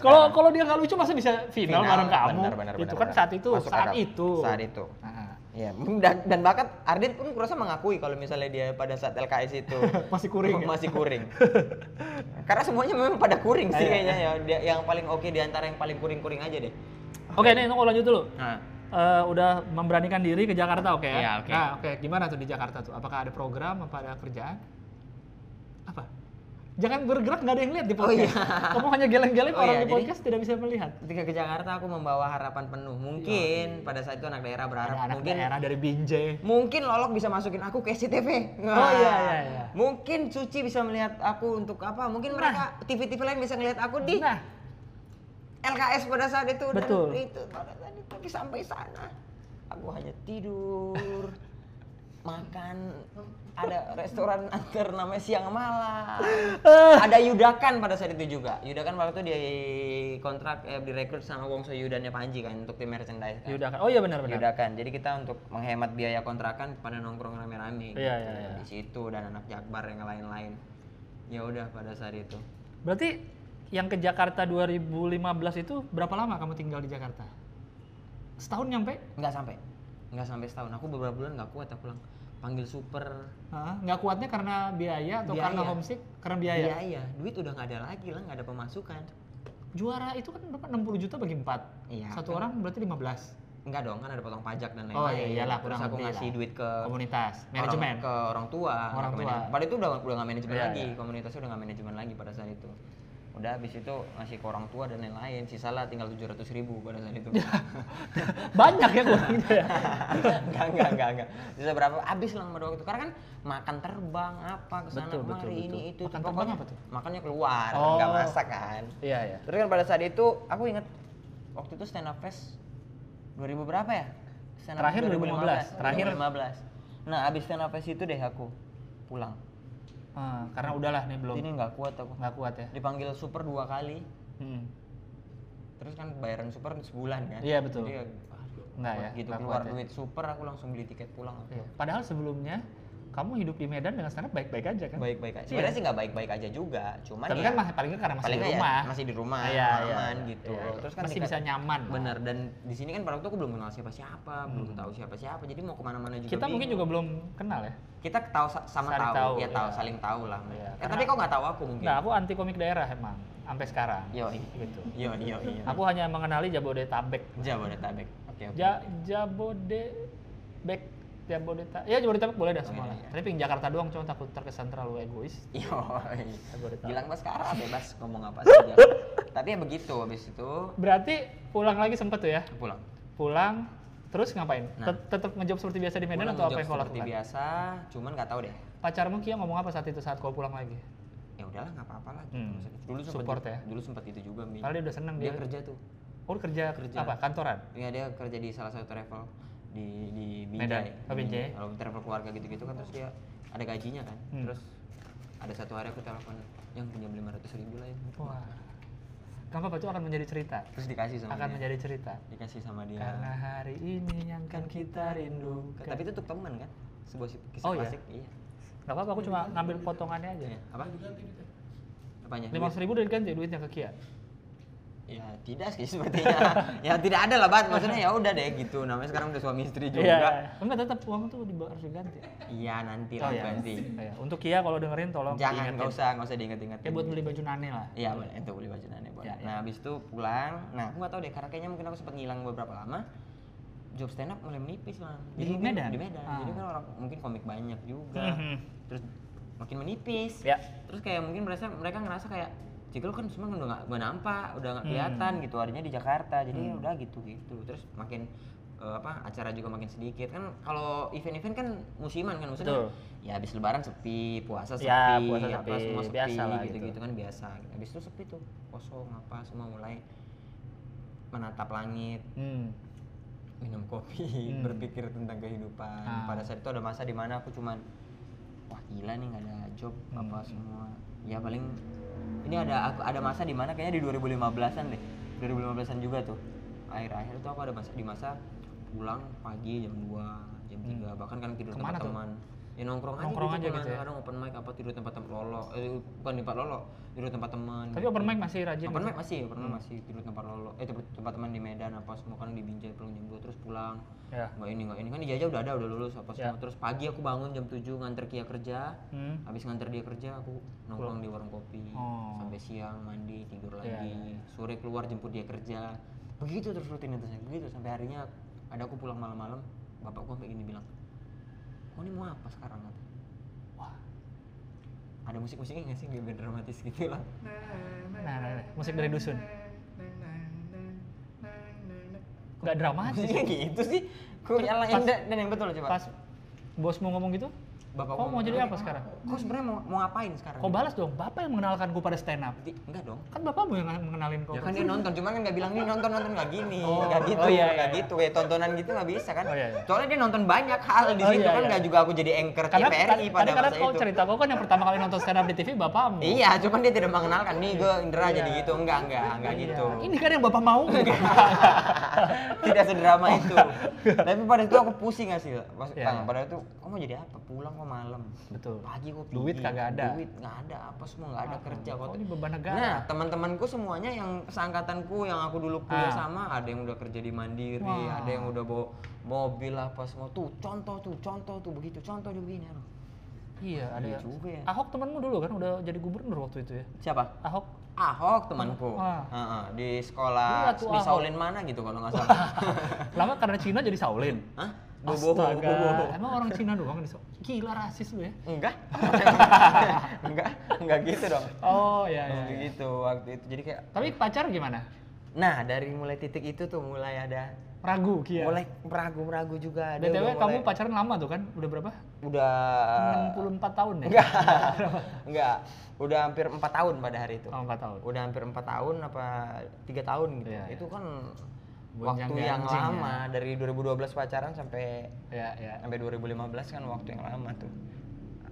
Kalau kalau dia nggak lucu masa bisa final, bareng kamu? benar, benar, itu benar, kan benar. saat itu Masuk saat akal. itu. Saat itu. Nah, Iya, [LAUGHS] dan, dan bahkan Ardit pun kurasa mengakui kalau misalnya dia pada saat LKS itu [LAUGHS] Masih kuring ya? masih kuring. [LAUGHS] Karena semuanya memang pada kuring sih Iya, kayaknya ya. Dia, yang paling oke di antara yang paling kuring-kuring aja deh. oke nih aku lanjut dulu Nah, Eh, udah memberanikan diri ke Jakarta oke ya? Iya, oke. Nah, oke. Gimana tuh di Jakarta tuh? Apakah ada program apa ada kerjaan? Apa? Jangan bergerak nggak ada yang lihat di Oh, podcast. iya. Kamu hanya geleng-geleng Oh, orang iya, di jadi- podcast tidak bisa melihat. ketika ke Jakarta aku membawa harapan penuh. Mungkin pada saat itu anak daerah berharap Ada anak mungkin daerah dari Binjai. mungkin Lolok bisa masukin aku ke SCTV. Oh, iya, iya, iya. Mungkin Suci bisa melihat aku untuk apa? Mungkin mereka TV-TV lain bisa ngelihat aku di Nah, LKS pada saat itu Betul. dan itu pada saat itu tapi sampai sana aku hanya tidur [LAUGHS] makan ada restoran antar namanya siang malam. Ada Yudakan pada saat itu juga. Yudakan waktu itu di kontrak eh, direkrut sama Wongso Yudannya Panji kan untuk tim merchandise kan? Yuda kan. Oh iya benar benar. Yudakan. Jadi kita untuk menghemat biaya kontrakan pada nongkrong rame-rame Iya, gitu, iya, iya. di situ dan anak Jakbar yang lain-lain. Ya udah pada saat itu. Berarti yang ke Jakarta 2015 itu berapa lama kamu tinggal di Jakarta? Setahun nyampe? nggak sampai. Nggak sampai setahun. Aku beberapa bulan nggak kuat aku pulang panggil super Hah? Nggak kuatnya karena biaya atau karena Biaya. homesick? Karena biaya. biaya duit udah nggak ada lagi lah nggak ada pemasukan Juara itu kan berapa? 60 juta bagi 4. Iya, Satu kan. orang berarti 15. Enggak dong, kan ada potong pajak dan lain-lain. Oh iya iyalah Terus kurang aku ngasih lah. duit ke komunitas, orang- manajemen. ke orang tua. Orang tua. Pada itu udah udah nggak manajemen Iya, lagi, iya. komunitasnya udah nggak manajemen lagi pada saat itu. Udah habis itu ngasih ke orang tua dan lain-lain. Sisalah tinggal 700 ribu pada saat itu. [LAUGHS] Banyak ya kurangnya [LAUGHS] ya. enggak, enggak, enggak, enggak. Bisa berapa? Habis lah pada waktu itu. Karena kan makan terbang apa ke sana Betul, kemari betul, ini betul. itu. Makan Pokoknya terbang apa tuh? Makannya keluar, Oh. nggak masak kan. Iya ya. Terus kan pada saat itu aku inget waktu itu stand up fest 2000 berapa ya? Stand up Terakhir fest 2015. Terakhir- 2015. Nah, abis stand up fest itu deh aku pulang. Ah, karena udahlah nih belum Ini nggak kuat aku. nggak kuat ya. Dipanggil super dua kali. Hmm. Terus kan bayaran super sebulan kan? Iya, betul. Jadi, aduh, Nggak ya, Gitu keluar kuat ya. duit super aku langsung beli tiket pulang. Iya. Padahal sebelumnya kamu hidup di Medan dengan stand up baik-baik aja kan? Baik-baik aja. Iya. Sebenarnya sih nggak baik-baik aja juga, cuman Tapi ya, kan masih paling nggak karena masih paling di nggak ya rumah. masih di rumah, iya, aman iya. gitu. Iya. Terus kan masih bisa nyaman. Bener dan di sini kan pada waktu aku belum kenal siapa-siapa, belum tahu siapa-siapa. Jadi mau ke mana-mana juga Hmm. Kita mungkin bingung. juga belum kenal ya. kita tahu sa- sama Saling tahu, tahu, ya tahu iya. saling tahu lah. Ya, karena- tapi kau nggak tahu aku mungkin. Nah, aku anti komik daerah emang sampai sekarang. Yo, Gitu. yo, yo, iya. Aku hanya mengenali Jabodetabek. Jabodetabek. Oke, oke. Ja Jabodebek Jabodetabek. Ya Jabodetabek boleh dah semua iya, lah. iya. Tapi yang Jakarta doang cuma takut terkesan terlalu egois. Yo, mas sekarang bebas ngomong apa saja. [LAUGHS] tapi ya begitu, habis itu Berarti pulang lagi sempet tuh ya? pulang. Pulang terus ngapain? Nah. Tet- Tetap ngejob seperti biasa di Medan atau apa yang kau seperti lakukan? biasa, cuman nggak tahu deh. Pacarmu Kia ngomong apa saat itu saat kau pulang lagi? Ya udahlah nggak apa-apa lah. Hmm. Dulu sempet Support ya? Dulu sempat itu juga Mi. Padahal dia udah seneng dia dia. kerja tuh. Oh kerja, Kerja. apa? Kantoran? Iya dia kerja di salah satu travel di di Medan. Binjai. Oh, Binjai. Kalau travel keluarga gitu-gitu kan terus dia ada gajinya kan. Hmm. Terus ada satu hari aku telepon yang punya lima ratus ribu lah ya. Wah. Apa-apa itu akan menjadi cerita. Terus dikasih sama Akan dia. menjadi cerita. Dikasih sama dia. Karena hari ini yang kan kita rindu. Tapi itu untuk teman kan? Sebuah kisah Oh, iya? klasik. Iya. Gak apa-apa, aku cuma ngambil potongannya aja. Iya. Apa? Apanya? Lima ratus ribu udah diganti duitnya ke Kia. Ya tidak sih [LAUGHS] sepertinya. ya tidak ada lah bat. Maksudnya ya udah deh gitu. Namanya sekarang udah suami istri juga. Iya. Enggak tetap uang tuh di- harus diganti. Iya nanti Oh lah iya. ganti. Iya. Untuk Kia kalau dengerin tolong Jangan nggak usah nggak usah diinget-inget. Ya buat beli baju Nane lah. Iya boleh, itu beli baju nane boleh. Ya, ya. Nah habis itu pulang, nah aku nggak tahu deh karena kayaknya mungkin aku sempat ngilang beberapa lama. Job stand up mulai menipis lah. Di Medan? Di Medan. Ah. Jadi kan orang mungkin komik banyak juga. Mhm. Terus makin menipis. Ya. Terus kayak mungkin merasa mereka ngerasa kayak Cikil kan semua udah nggak nggak nampak, udah nggak Hmm. kelihatan gitu. Adanya di Jakarta, jadi ya udah gitu gitu. Terus makin eh, apa acara juga makin sedikit kan kalau event-event kan musiman kan maksudnya Betul. ya habis lebaran sepi puasa sepi Ya, puasa apa sepi, semua sepi biasa gitu gitu. gitu kan biasa habis itu sepi tuh kosong apa semua mulai menatap langit Hmm. minum kopi, Hmm. berpikir tentang kehidupan. Ah. Pada saat itu ada masa di mana aku cuman wah gila nih nggak ada job apa Hmm. semua. Ya paling ini ada aku ada masa di mana kayaknya di 2015-an deh. 2015-an juga tuh. Akhir-akhir tuh aku ada masa di masa pulang pagi jam 2, jam 3 bahkan kan tidur Hmm. Ke mana tempat tuh? teman. Ya nongkrong, Nongkrong aja aja gitu, gitu ya? kadang open mic apa tidur tempat teman lolo. Eh, bukan di tempat lolo, tidur tempat teman. Tapi open mic masih rajin. Open gitu? mic masih, open mic masih tidur tempat lolo, eh tempat, tempat teman di Medan apa semua kan di Binjai pulang jam 2 terus pulang. Ya. Nggak ini nggak ini kan dijajah udah ada udah lulus apa semua. Ya. Terus pagi aku bangun jam 7 nganter Kia kerja. Hmm. Habis nganter dia kerja aku nongkrong di warung kopi Oh. sampai siang mandi tidur lagi. Iya, iya, Sore keluar jemput dia kerja. Begitu terus rutinitasnya. Begitu sampai harinya ada aku pulang malam-malam bapakku sampai gini bilang, "Oh, ini mau apa sekarang?" Kata. Wah. Ada musik-musiknya nggak sih biar dramatis gitu lah. Nah, nah, nah, musik dari dusun. Nggak dramatis. Musiknya gitu sih. Kok nyalain dan, dan yang betul coba. Pas bosmu ngomong gitu, Bapak kau mau jadi "Oke, apa sekarang? Kau sebenarnya mau, mau ngapain sekarang? Kau balas dong, bapak yang mengenalkanku pada stand up. Di- enggak dong. Kan bapakmu yang mengenalin kau. Ya kan dia nonton, cuman kan nggak bilang nih nonton nonton nggak gini, Oh, nggak gitu, oh iya, nggak iya. gitu, ya tontonan gitu nggak bisa kan? Oh, iya, iya. Soalnya dia nonton banyak hal di Oh, situ iya, kan iya. nggak juga aku jadi anchor Karena, TVRI tadi, pada karena masa kau itu. cerita kau kan yang pertama kali nonton stand up di TV bapakmu. Iya, cuman dia tidak mengenalkan nih gue Indra Iya. jadi gitu, enggak enggak enggak Iya. gitu. Ini kan yang bapak mau. [LAUGHS] tidak sedrama itu. Tapi pada itu aku pusing nggak sih, Mas Iya, iya. Pada itu kamu mau jadi apa? Pulang kok malam. Betul. Pagi kok Duit kagak ada. Duit nggak ada, apa semua nggak ada Apa? kerja kok. ini beban negara. Nah, teman-temanku semuanya yang seangkatanku yang aku dulu kuliah Ah. sama, ada yang udah kerja di Mandiri, Wah. ada yang udah bawa mobil apa semua. Tuh, contoh tuh, contoh tuh begitu, contoh begini. aduh. Iya, ada Iya ya. juga ya. Ahok temanmu dulu kan udah jadi gubernur waktu itu ya. Siapa? Ahok. Ahok temanku. Wah. Heeh, di sekolah tuh di Ahok. Saulin mana gitu kalau nggak salah. [LAUGHS] Lama karena Cina jadi Saulin. Hah? Bobo, Astaga, bobo. emang orang Cina doang di Gila rasis lu ya. Enggak. [LAUGHS] enggak, enggak gitu dong. Oh iya iya. Enggak gitu waktu itu. Jadi kayak Tapi pacar gimana? nah, dari mulai titik itu tuh mulai ada Ragu Kia. mulai meragu-meragu juga Dia BTW kamu mulai- pacaran lama tuh kan? Udah berapa? udah 64 tahun ya? [LAUGHS] enggak enggak udah hampir empat tahun pada hari itu Oh, 4 tahun. udah hampir empat tahun apa tiga tahun gitu Iya, itu kan waktu yang ya. lama dari 2012 pacaran sampai Ya, ya. sampai 2015 kan waktu yang lama tuh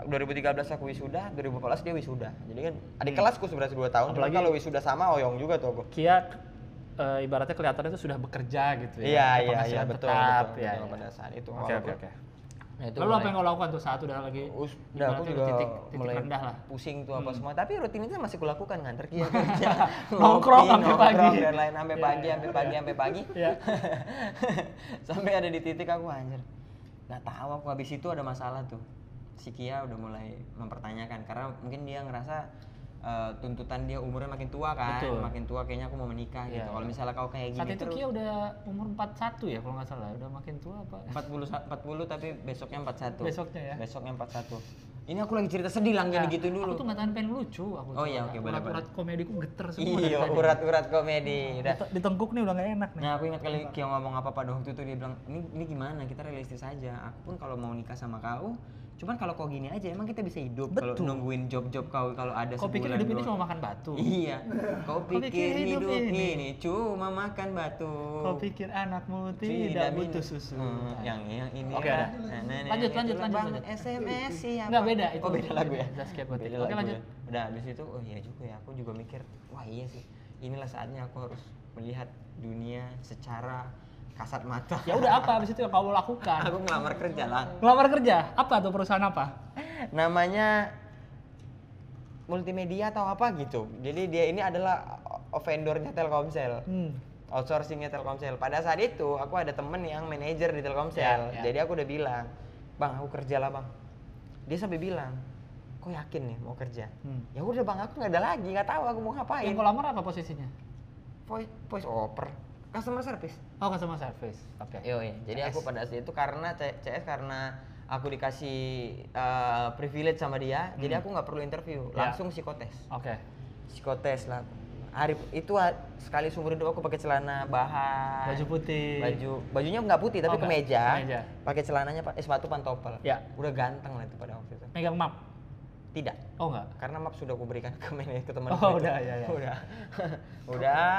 2013 aku wisuda 2014 dia wisuda jadi kan adik kelasku sebenarnya dua tahun Hmm. Apalagi- kalau wisuda sama oyong juga tuh aku Kia eh, ibaratnya kelihatannya itu sudah bekerja gitu ya. iya iya iya betul tetap, betul, ya, betul ya. pada saat itu Oke oke oke. Nah, itu Lalu apa mulai- yang kau lakukan tuh saat udah lagi Us- udah aku juga titik, titik mulai rendah lah. pusing tuh apa Hmm. semua tapi rutinitas masih kulakukan nganter [LAUGHS] kia kerja Nongkrong sampai nongkrong, pagi. dan lain sampai Iya, pagi iya, sampai pagi sampai pagi Iya. [LAUGHS] sampai ada di titik aku anjir nggak tahu aku habis itu ada masalah tuh si Kia udah mulai mempertanyakan karena mungkin dia ngerasa eh, tuntutan dia umurnya makin tua kan Betul. makin tua kayaknya aku mau menikah Iya, gitu kalau iya. misalnya kau kayak gini Saat itu terus Kia udah umur 41 ya kalau nggak salah, udah makin tua apa? 40 sa- 40 tapi besoknya 41 Besoknya ya. besoknya 41 ini aku lagi cerita sedih lang jadi Nah, gituin dulu Aku tuh nggak tahan pengen lucu aku. Oh iya, oke, boleh, Urat-urat komediku geter semua. Iya, urat-urat komedi. Udah. Di- Ditengkuk nih udah nggak enak nih. Nah, aku ingat kali Kia ngomong apa pada waktu itu dia bilang, "Ini ini gimana? Kita realistis aja. Aku pun kalau mau nikah sama kau, cuman kalau kau gini aja emang kita bisa hidup kalau Betul. nungguin job-job kau kalau ada Kau pikir sebulan hidup ini doang." cuma makan batu? Iya. [LAUGHS] Kau pikir pikir hidup hidup ini ini cuma makan batu. Kau pikir anakmu tidak minum- butuh susu? Hmm, yang yang ini. Oke, lah. ada. Nah, nah, Lanjut, lanjut, lanjut, lanjut. SMS siapa? Nggak, beda, itu Oh, beda lagu ya. Gotik. Beda Oke, lagu lanjut. ya. Udah habis itu oh iya juga ya. Aku juga mikir, wah iya sih. Inilah saatnya aku harus melihat dunia secara kasat mata. Ya udah apa habis itu yang kamu lakukan? aku ngelamar kerja lah. Ngelamar kerja? Apa tuh perusahaan apa? Namanya multimedia atau apa gitu. Jadi dia ini adalah vendornya Telkomsel. Hmm. outsourcingnya Telkomsel. Pada saat itu aku ada temen yang manajer di Telkomsel. Ya, ya. Jadi aku udah bilang, bang aku kerja lah bang. Dia sampai bilang, kok yakin nih mau kerja? Hmm. Ya udah bang aku nggak ada lagi, nggak tahu aku mau ngapain. Yang kau lamar apa posisinya? Voice, voice over, customer service. Oh, customer service. Oke. Yo, iya. Jadi aku pada saat itu karena CS karena aku dikasih uh, privilege sama dia, jadi Hmm. aku nggak perlu interview, Ya. langsung psikotes. Oke. psikotes lah hari itu sekali seumur hidup aku pakai celana bahan Baju putih. baju bajunya nggak putih tapi Oh, kemeja, Kemeja. pakai celananya pak eh, sepatu pantopel Ya. udah ganteng lah itu pada waktu itu Megang map. tidak Oh enggak. karena map sudah aku berikan ke manajer ke teman Oh, udah, ya, ya. [LAUGHS] udah udah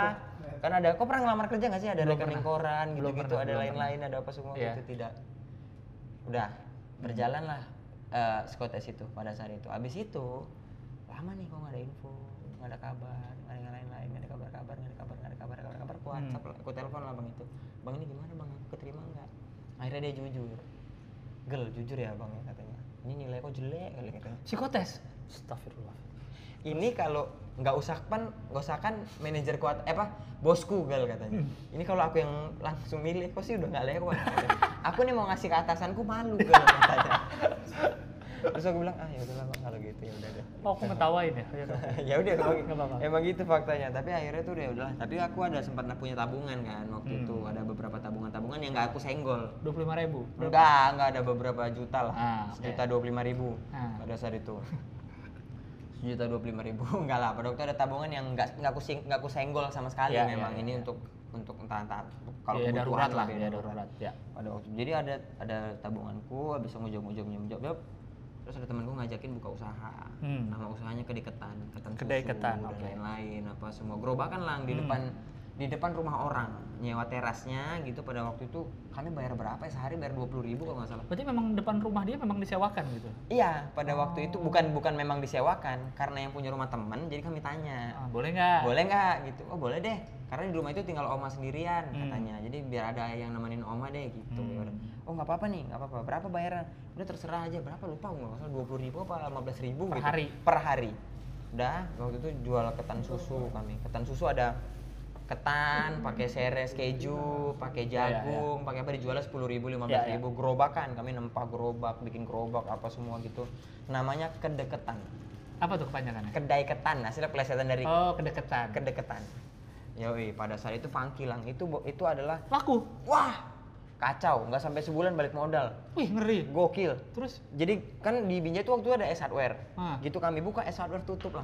kan ada kok pernah ngelamar kerja nggak sih? Ada Belum rekening pernah. koran gitu gitu pernah, ada lain-lain ada apa semua Iya. gitu tidak. Udah berjalan lah eh, psikotes itu pada saat itu. Abis itu lama nih kok nggak ada info nggak ada kabar nggak ada lain-lain nggak ada kabar-kabar nggak ada kabar nggak ada kabar kabar kabar. Aku Hmm. WhatsApp lah aku telepon lah bang itu. Bang ini gimana bang? Aku keterima nggak? Akhirnya dia jujur. Gel jujur ya bang ya katanya. Ini nilai kok jelek kali katanya. Psikotes. Astagfirullah. Ini kalau nggak usah kan nggak usah kan manajer kuat eh apa bosku gal katanya ini kalau aku yang langsung milih kok sih udah nggak lewat [LAUGHS] aku nih mau ngasih ke atasanku malu gal katanya terus aku bilang ah ya udahlah bang kalau gitu ya udah deh Oh, aku ngetawain ya. Ya, udah. [LAUGHS] ya udah emang, emang gitu faktanya tapi akhirnya tuh udah ya udahlah tapi aku ada sempat punya tabungan kan waktu Hmm. itu ada beberapa tabungan-tabungan yang nggak aku senggol 25 ribu. enggak enggak ada beberapa juta lah Ah, oke. sejuta dua puluh lima ribu Ah. pada saat itu [LAUGHS] sejuta dua puluh lima ribu [LAUGHS] enggak lah waktu itu ada tabungan yang enggak nggak aku sing- nggak aku senggol sama sekali Iya, memang iya, ini iya. untuk untuk entah entah kalau kebutuhan darurat lah, ya darurat. Ya. pada waktu jadi ada ada tabunganku habis ujung-ujungnya job job terus ada temanku ngajakin buka usaha Hmm. nama usahanya kedeketan ketan Kedai susu ketan, dan lain-lain apa semua gerobakan lang di Hmm. depan di depan rumah orang nyewa terasnya gitu pada waktu itu kami bayar berapa ya? Sehari bayar dua puluh ribu kalau nggak salah. Berarti memang depan rumah dia memang disewakan gitu. iya pada waktu itu Oh. bukan bukan memang disewakan karena yang punya rumah teman jadi kami tanya. Ah, boleh nggak? boleh nggak? Gitu. Oh boleh deh. Karena di rumah itu tinggal oma sendirian Hmm. katanya. Jadi biar ada yang nemenin oma deh gitu. Hmm. Oh nggak apa-apa nih nggak apa-apa. Berapa bayaran? Udah terserah aja. Berapa? Lupa. Nggak salah dua puluh ribu apa lima belas ribu Per gitu. hari? per hari. Udah waktu itu jual ketan susu kami. Ketan susu ada ketan pakai seres keju pakai Ya, ya, ya. jagung pakai apa dijualnya sepuluh ribu lima belas ribu gerobakan kami nempah gerobak bikin gerobak apa semua gitu namanya kedeketan Apa tuh kepanjangannya? kedai ketan hasilnya pelesetan dari Oh, kedekatan. kedekatan. Yoi, pada saat itu pangkilang itu itu adalah Laku. wah kacau, nggak sampai sebulan balik modal, Wih, ngeri. gokil. Terus Jadi kan di Binjai itu waktu itu ada S hardware, Ah. gitu kami buka S hardware tutup lah.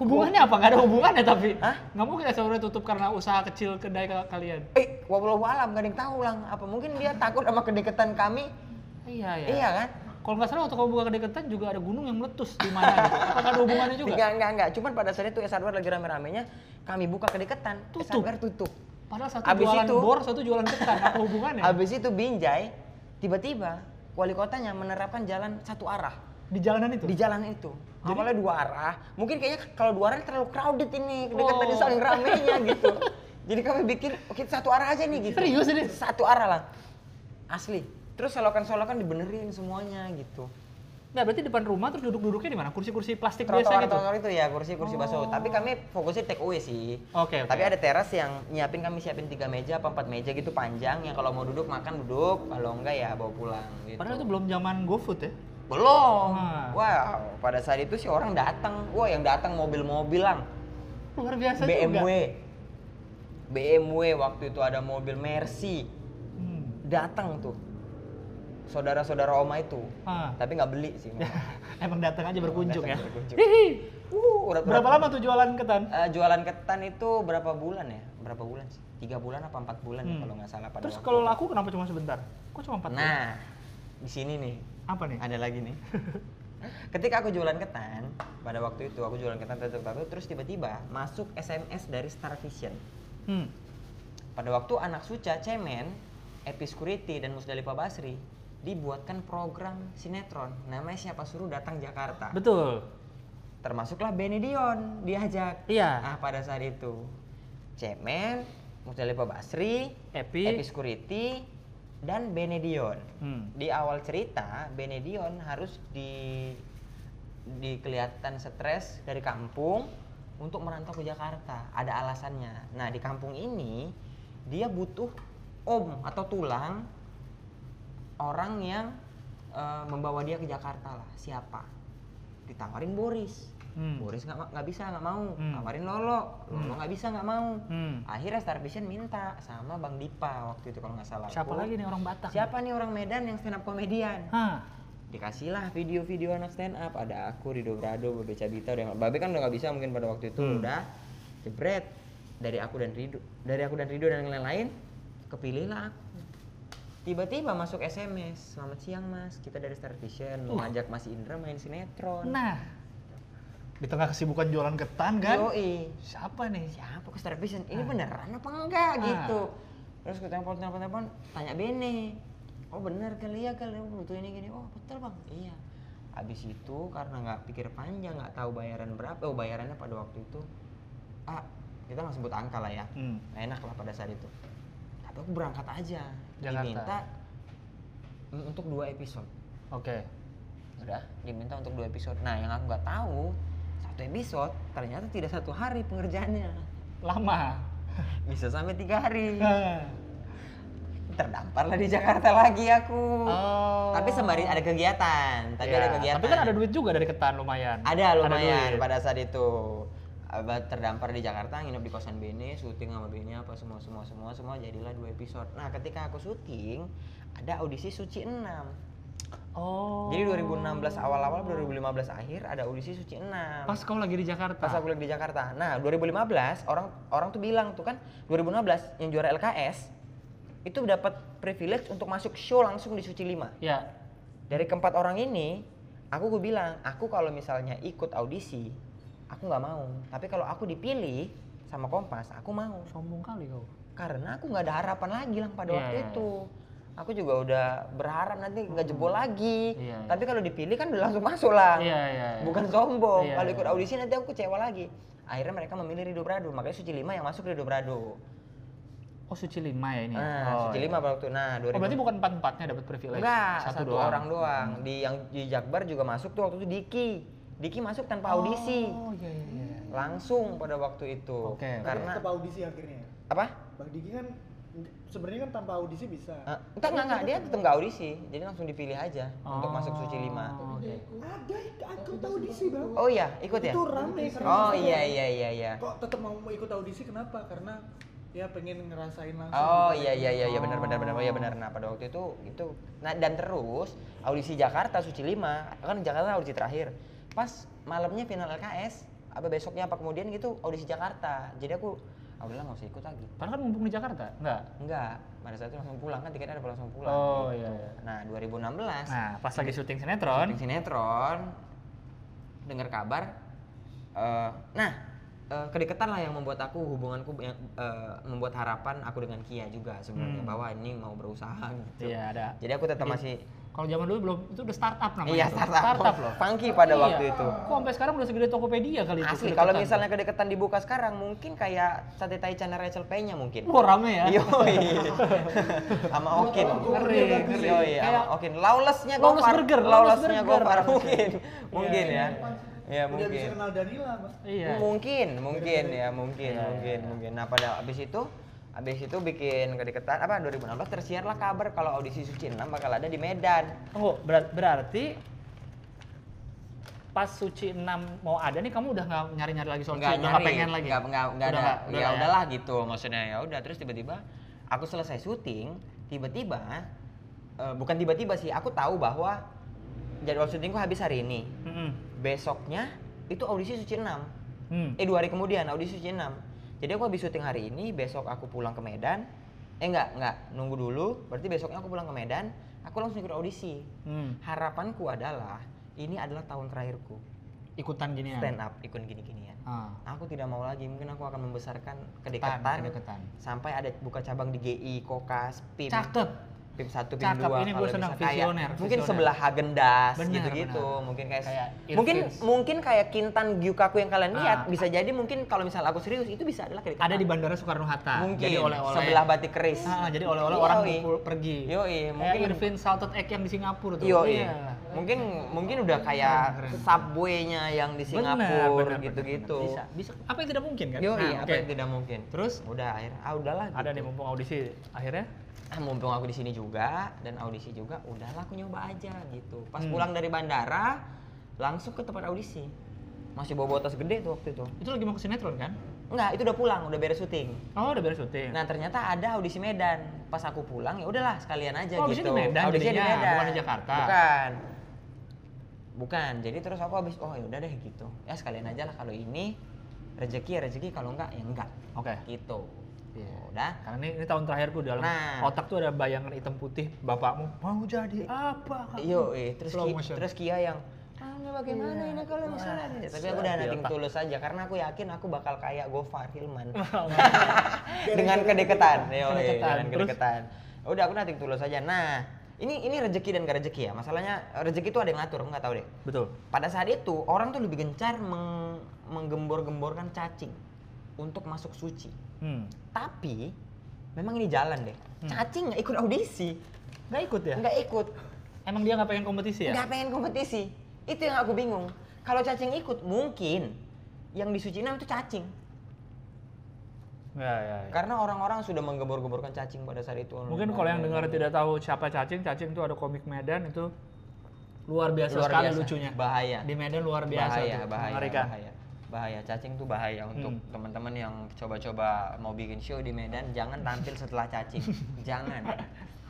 Hubungannya apa? Nggak ada hubungannya tapi. Hah? Nggak mungkin SOR tutup karena usaha kecil kedai ka- kalian. Eh, walau alam gak ada yang tahu lang. Apa mungkin dia takut sama kedekatan kami? Iya, ya. Iya kan? Kalau nggak salah waktu kamu buka kedekatan juga ada gunung yang meletus di mana gitu. Apakah ada hubungannya juga? Enggak, enggak, enggak. Cuman pada saat itu S hardware lagi rame-ramenya, kami buka kedekatan, Tutup. hardware tutup. Padahal satu Abis jualan itu- bor, satu jualan ketan. Apa hubungannya? Habis itu Binjai, tiba-tiba wali kotanya menerapkan jalan satu arah. Di jalanan itu? di jalan itu. Jadi- Awalnya dua arah. Mungkin kayaknya kalau dua arah terlalu crowded ini, kedekatan Oh. saling ramenya gitu. Jadi kami bikin oke satu arah aja nih gitu. Serius ini? Satu arah lah. Asli. Terus solokan-solokan dibenerin semuanya gitu. Nggak, berarti depan rumah terus duduk-duduknya di mana? Kursi-kursi plastik biasa Trotoar gitu? trotoar itu ya kursi-kursi Oh. bakso. Tapi kami fokusnya take away sih. Oke, oke. Tapi ada teras yang nyiapin kami siapin tiga meja apa empat meja gitu panjang yang kalau mau duduk makan duduk, kalau enggak ya bawa pulang gitu. Padahal itu belum zaman GoFood ya? Belum. Ah. Wow, pada saat itu sih orang datang. Wah, yang datang mobil-mobil lang. Luar biasa BMW. juga. BMW waktu itu ada mobil Mercy Hmm. datang tuh. Saudara-saudara Oma itu. Ah. Tapi nggak beli sih. [LAUGHS] Emang datang aja berkunjung Datang ya? berkunjung. Hihi. Uh, urat- Berapa lama tuh jualan ketan? Eh, jualan ketan itu berapa bulan ya? Berapa bulan sih? Tiga bulan apa empat bulan ya Hmm. kalau nggak salah pada Terus kalau laku kenapa cuma sebentar? Kok cuma 4 Nah, di sini nih Apa nih? ada lagi nih. [LAUGHS] Ketika aku jualan ketan, pada waktu itu aku jualan ketan tutup tutup terus tiba-tiba masuk SMS dari Star Vision. Hmm. Pada waktu anak Suca, Cemen, Episkuriti dan Musdalifah Basri dibuatkan program sinetron namanya siapa suruh datang Jakarta. Betul. Termasuklah Benedion diajak. Iya. Nah, pada saat itu Cemen, Musdalifah Basri, Epi. Episkuriti dan Benedion. Hmm. Di awal cerita Benedion harus di di kelihatan stres dari kampung untuk merantau ke Jakarta. Ada alasannya. Nah, di kampung ini dia butuh om atau tulang orang yang eh, membawa dia ke Jakarta lah. Siapa? Ditawarin Boris. Hmm. Boris nggak nggak bisa nggak mau. Hmm. Tawarin Lolo. Lolo Hmm. nggak bisa nggak mau. Hmm. Akhirnya Star Vision minta sama Bang Dipa waktu itu kalau nggak salah. Siapa aku. lagi nih orang Batak? Siapa nih orang Medan yang stand up komedian? Hah. dikasihlah video-video anak stand up ada aku Rido Brado Babe Cabita udah Babe kan udah nggak bisa mungkin pada waktu itu Hmm. udah jebret dari aku dan Rido dari aku dan Rido dan yang lain-lain kepilihlah aku tiba-tiba masuk SMS selamat siang mas kita dari Star Vision mau ngajak Mas Indra main sinetron Nah, di tengah kesibukan jualan ketan kan? Yoi. Siapa nih? siapa ke Star Vision ini Ah. beneran apa enggak Ah. gitu terus ke telepon telepon telepon tanya Bene oh bener kali ya kali aku butuh ini gini oh betul bang iya habis itu karena nggak pikir panjang nggak tahu bayaran berapa oh bayarannya pada waktu itu ah kita nggak sebut angka lah ya Hmm. Nggak enak lah pada saat itu tapi aku berangkat aja Jakarta. diminta untuk dua episode Oke. udah diminta untuk dua episode nah yang aku nggak tahu satu episode ternyata tidak satu hari pengerjaannya Lama. [LAUGHS] bisa sampai tiga hari [LAUGHS] terdampar lah di Jakarta lagi aku Oh. tapi sembari ada kegiatan tapi Iya, ada kegiatan Tapi kan ada duit juga dari ketan lumayan. ada lumayan duit. pada saat itu Abah terdampar di Jakarta nginep di kosan Bene syuting sama Bene apa semua semua semua semua jadilah dua episode nah ketika aku syuting ada audisi Suci 6 Oh. jadi 2016 awal-awal 2015 akhir ada audisi Suci 6 Pas kau lagi di Jakarta. pas aku lagi di Jakarta. Nah, 2015 orang orang tuh bilang tuh kan 2016 yang juara LKS itu dapat privilege untuk masuk show langsung di Suci 5. Ya. Dari keempat orang ini, aku gue bilang, aku kalau misalnya ikut audisi, aku nggak mau. Tapi kalau aku dipilih sama Kompas, aku mau. Sombong kali kau. Karena aku nggak ada harapan lagi lah pada Iya, waktu iya, itu. Aku juga udah berharap nanti nggak jebol lagi. Iya, iya. Tapi kalau dipilih kan udah langsung masuk lah Iya, iya, iya. bukan sombong. Iya, Kalau iya. ikut audisi nanti aku kecewa lagi. Akhirnya mereka memilih Rido Brado, makanya Suci 5 yang masuk Rido Brado. Oh, Suci 5 ya ini. Nah, oh, Suci iya. 5 pada waktu. Nah, 2000 Oh, berarti bukan empat-empatnya dapat privilege. Enggak, satu, satu, doang. orang doang. Di yang di Jakbar juga masuk tuh waktu itu Diki. Diki masuk tanpa audisi. Oh, iya iya iya. Langsung pada waktu itu. Oke. Karena tetap audisi akhirnya. apa? Bang Diki kan sebenarnya kan tanpa audisi bisa. Eh, enggak, enggak, enggak, dia tetap enggak audisi. Jadi langsung dipilih aja untuk masuk Suci 5. Oh, Oke. Ada aku audisi bang. Oh iya, ikut ya? Itu rame karena Oh iya iya iya iya. Kok tetap mau mau ikut audisi kenapa? Karena ya pengen ngerasain langsung. Oh iya iya iya iya benar benar benar oh, iya Oh. benar. Nah pada waktu itu itu nah dan terus audisi Jakarta Suci 5 kan Jakarta audisi terakhir. Pas malamnya final LKS apa besoknya apa kemudian gitu audisi Jakarta. Jadi aku ah udahlah nggak usah ikut lagi. Padahal kan mumpung di Jakarta, enggak? Enggak, pada saat itu langsung pulang kan tiketnya ada langsung pulang. Oh, gitu. iya, iya. Nah 2016 Nah, pas lagi syuting sinetron. syuting sinetron dengar kabar eh, nah eh, kedekatan lah yang membuat aku hubunganku yang eh, membuat harapan aku dengan Kia juga sebenarnya Hmm. bahwa ini mau berusaha gitu. Iya, ada. Jadi aku tetap Jadi, masih Kalau zaman dulu belum itu udah startup namanya. iya startup, Startup loh. funky pada Iya. waktu itu. Kok sampai sekarang udah segede Tokopedia kali itu. Asli kalau tuh. misalnya kedekatan dibuka sekarang mungkin kayak sate taichan Rachel Penya mungkin. Wah, rame ya. Yoi. [LAUGHS] Sama Okin. Ngeri, ngeri. Yoi, sama Okin. Lawlessnya Lawless Gofar. Burger, Lawless Lawlessnya. Gofar mungkin. Mungkin Iya, ya. Ya Udah bisa mungkin. kenal Danila, Bang. Iya. Mungkin, mungkin ya, mungkin, Iya, mungkin, iya. mungkin. Nah, pada habis itu habis itu bikin kedekatan apa 2016 tersiarlah kabar kalau audisi Suci 6 bakal ada di Medan. Tunggu, berat- berarti pas Suci 6 mau ada nih kamu udah nggak nyari-nyari lagi soal Nggak Suci, udah nggak pengen lagi. Nggak, nggak, nggak Udah ada. nggak- ya udah ya? udahlah gitu maksudnya ya udah terus tiba-tiba aku selesai syuting, tiba-tiba eh, bukan tiba-tiba sih, aku tahu bahwa jadwal syutingku habis hari ini. Mm-mm. Besoknya itu audisi Suci 6. Hmm. Eh dua hari kemudian audisi Suci 6. Jadi aku habis syuting hari ini, besok aku pulang ke Medan. Eh enggak, enggak, nunggu dulu. Berarti besoknya aku pulang ke Medan, aku langsung ikut audisi. Hmm. Harapanku adalah ini adalah tahun terakhirku Ikutan gini ya. stand up ikut gini-ginian. Ah. Aku tidak mau lagi, mungkin aku akan membesarkan kedekatan, kedekatan. sampai ada buka cabang di GI, Kokas, PIM. Cakep. PIM 1, PIM Cakep, 2 ini gua senang, bisa kayak- visioner, Mungkin visioner. sebelah Hagendas gitu-gitu, mungkin kayak, Kayak mungkin mungkin kayak Kintan Gyukaku yang kalian lihat Ah. bisa jadi mungkin kalau misalnya aku serius itu bisa adalah kedekatan. Ada di Bandara Soekarno Hatta. mungkin Jadi oleh-oleh. sebelah batik keris. Ah, jadi oleh-oleh orang Yoi. kumpul pergi. Kayak mungkin Irvin Salted Egg yang di Singapura tuh. Yoi. Iya. Mungkin mungkin udah kayak subway-nya yang di Singapura gitu-gitu. Bisa, bisa. Apa yang tidak mungkin kan? Yoi, Nah, apa yang tidak mungkin. Terus Udah akhirnya ah udahlah ada gitu. nih mumpung audisi akhirnya ah, mumpung aku di sini juga dan audisi juga udahlah aku nyoba aja gitu. Pas Hmm. pulang dari bandara langsung ke tempat audisi. Masih bawa bawa tas gede tuh waktu itu. Itu lagi mau ke sinetron kan? enggak itu udah pulang udah beres syuting. Oh udah beres syuting. nah ternyata ada audisi Medan. Pas aku pulang ya udahlah sekalian aja Oh, gitu audisinya di Medan Audisinya jadinya, bukan di Jakarta. bukan. Bukan jadi terus aku habis oh ya udah deh gitu. Ya sekalian aja lah kalau ini. Rezeki ya rezeki kalau enggak ya enggak Oke. gitu Iya. udah Karena ini, ini tahun terakhirku dalam Nah. otak tuh ada bayangan hitam putih bapakmu mau jadi apa? kamu?" Yo, eh, terus Slow Ki- motion. terus Kia yang ah bagaimana ini kalau misalnya Wah, tapi aku udah nating tulus aja karena aku yakin aku bakal kayak Gofar Hilman [LAUGHS] [LAUGHS] Gara-gara dengan kedekatan yo Kedekatan. dengan kedekatan udah aku nating tulus aja nah ini ini rezeki dan gak rezeki ya masalahnya rezeki itu ada yang ngatur nggak tahu deh Betul. pada saat itu orang tuh lebih gencar meng- menggembor-gemborkan cacing untuk masuk suci Hmm. tapi memang ini jalan deh cacing nggak ikut audisi Nggak ikut ya? nggak ikut Emang dia nggak pengen kompetisi ya? nggak pengen kompetisi itu yang aku bingung kalau cacing ikut mungkin yang disuciin itu cacing Ya, ya, ya. karena orang-orang sudah menggembor-gemborkan cacing pada saat itu Mungkin kalau yang dengar tidak tahu siapa cacing, cacing itu ada komik Medan itu luar biasa Luar sekali biasa. lucunya. bahaya Di Medan luar biasa bahaya tuh, bahaya mengerikan. bahaya bahaya cacing tuh bahaya untuk Hmm. teman-teman yang coba-coba mau bikin show di Medan jangan tampil setelah cacing [LAUGHS] jangan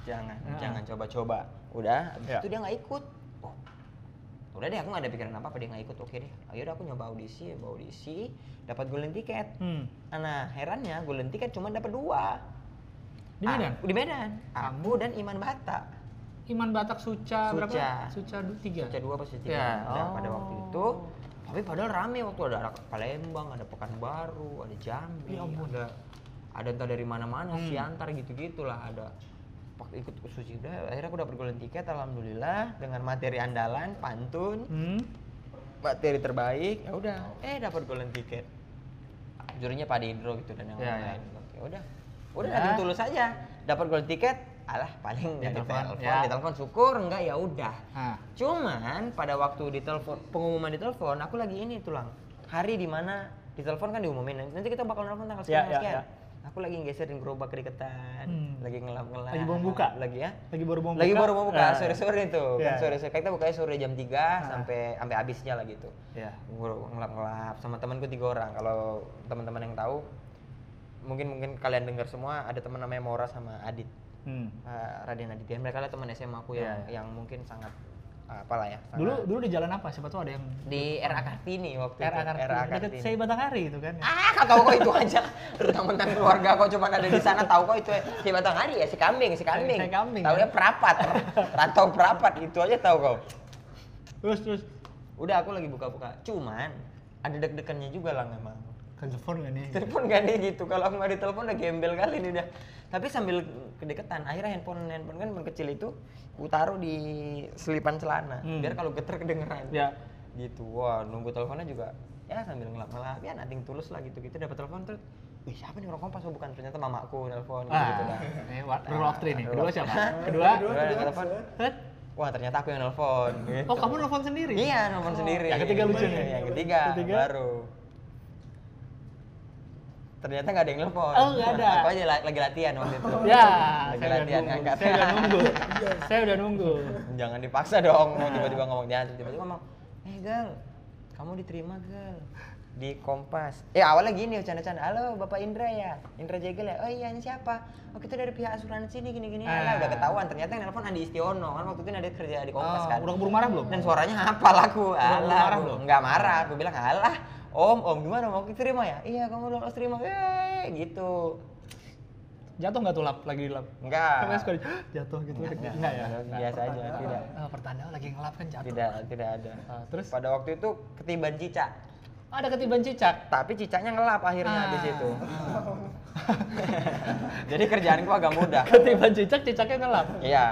jangan Ah. jangan coba-coba udah habis Ya. itu dia nggak ikut oh udah deh aku nggak ada pikiran apa apa dia nggak ikut oke deh ayo udah aku nyoba audisi nyoba audisi dapat golden ticket Hmm. nah herannya golden ticket cuma dapat dua Di Ah, Medan? di Medan aku dan Iman Bata Iman Batak Suca, berapa? Suca. Suca du- tiga. Suca dua pasti tiga Ya, Udah, oh. pada waktu itu tapi padahal rame waktu ada anak Palembang ada Pekanbaru ada Jambi Ya ampun. ada ada entah dari mana-mana Hmm. Siantar gitu gitulah ada ikut suci udah akhirnya aku dapat golden ticket alhamdulillah dengan materi andalan pantun Hmm. materi terbaik ya udah eh dapat golden ticket jurinya Pak Didro gitu dan yang Ya, lain ya udah udah Ya. tulus aja dapat golden ticket alah paling Ditelepon, ditelepon ya. ditelepon syukur enggak ya udah Nah, Cuman pada waktu ditelepon pengumuman ditelepon, aku lagi ini tulang. Hari di mana ditelepon kan diumumin. Nanti kita bakal nelfon tanggal Ya, sekian ya, sekian. ya. Aku lagi geserin gerobak kedeketan, Hmm. lagi ngelap-ngelap. Lagi mau buka? Lagi ya? lagi baru mau Lagi buka. baru mau buka, Nah, sore-sore itu. Ya, Kan ya. sore-sore. Kita bukanya sore jam 3 Ah. sampai sampai habisnya lah gitu. Ya. Gua ngelap-ngelap sama temanku tiga orang. Kalau teman-teman yang tahu mungkin mungkin kalian dengar semua ada teman namanya Mora sama Adit. Hmm. Uh, Raden Aditya. Mereka adalah teman SMA aku yang Ya, ya. yang mungkin sangat uh, apalah ya. sangat- Dulu dulu di jalan apa? Siapa tuh ada yang di RA Kartini waktu RA. Kartini. RA Kartini. saya Batanghari itu kan. Ah, kau tahu kok itu aja. [LAUGHS] Tentang-tentang keluarga kau cuma ada di sana tahu kok itu si Batanghari ya si kambing, si kambing. Si kambing, Tahu ya perapat, rantau perapat itu aja tahu kau. Terus terus Udah aku lagi buka-buka. Cuman ada deg-degannya juga lah memang. Telepon gak nih? Telepon gak nih gitu. Kalau aku nggak ditelepon udah gembel kali nih udah. Tapi sambil kedeketan, akhirnya handphone handphone kan handphone kecil itu ku taruh di selipan celana Hmm. biar kalau geter kedengeran. Ya. gitu wah nunggu teleponnya juga ya sambil ngelap ngelap ya nating tulus lah gitu gitu dapat telepon terus wih siapa nih orang kompas oh bukan ternyata mamaku nelpon gitu, gitu Ah, dah ini wa- berulang waktu nih. Kedua siapa? [LAUGHS] Kedua. Kedua Kedua, telepon wah ternyata aku yang nelpon gitu. Oh, kamu nelfon sendiri? iya nelpon sendiri Yang ketiga lucu nih. yang ketiga, Ketiga? baru ternyata nggak ada yang nelpon Oh, nggak ada. aku aja la- lagi latihan waktu itu Ya, lagi saya latihan nunggu. ngangkat Saya udah [LAUGHS] nunggu. saya udah nunggu. jangan dipaksa dong mau Nah. tiba-tiba ngomong jangan tiba-tiba ngomong eh gal kamu diterima gal di Kompas eh awalnya gini canda-canda halo bapak Indra ya Indra Jegel ya oh iya ini siapa oh kita dari pihak asuransi nih gini-gini Ah. Alah, udah ketahuan ternyata yang nelfon Andi Istiono kan waktu itu ada kerja di Kompas Oh, kan udah keburu marah belum? dan suaranya hafal aku Udah alah marah aku belum? nggak marah aku bilang alah om om gimana mau diterima ya iya kamu lolos terima eh gitu Jatuh nggak tuh lap lagi lap? enggak Sampai suka di- jatuh gitu. Enggak, Enggak, enggak, ya? enggak, biasa aja, tidak. Ah, pertanda lagi ngelap kan jatuh. tidak tidak ada Ah, terus pada waktu itu ketiban cicak ada ketiban cicak. tapi cicaknya ngelap akhirnya Ah. habis itu [LAUGHS] [LAUGHS] jadi kerjaanku agak mudah Ketiban cicak, cicaknya ngelap. iya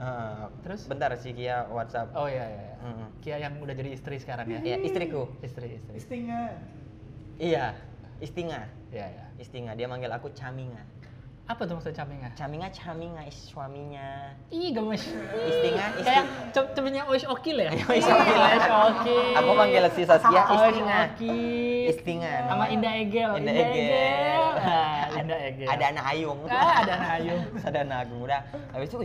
Eh, Terus? bentar si Kia WhatsApp Oh iya iya. iya. Mm-mm. Kia yang udah jadi istri sekarang ya? Iya, istriku Istri istri. Istingan. iya Istinga Iya iya. Istinga dia manggil aku Caminga Apa tuh maksud caminga? Caminga Caminga is suaminya Ih gemes. Istinga Kayak cem- cemennya Oish Okil ya? [LAUGHS] Oish Okil. Oish Okil. Aku manggil si Saskia Oish Istinga. Istinga Sama Indah Egel. Indah Egel. Ah, Indah Egel. ada anak Ayung Ah, ada anak Ayung. [LAUGHS] ada anak Agung udah habis itu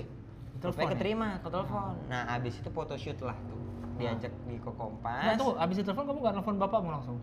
Telepon telepon ya? keterima ke telepon nah habis itu photoshoot lah tuh diajak di ke Kompas Nah tuh, abis ditelepon kamu gak nelfon bapakmu langsung?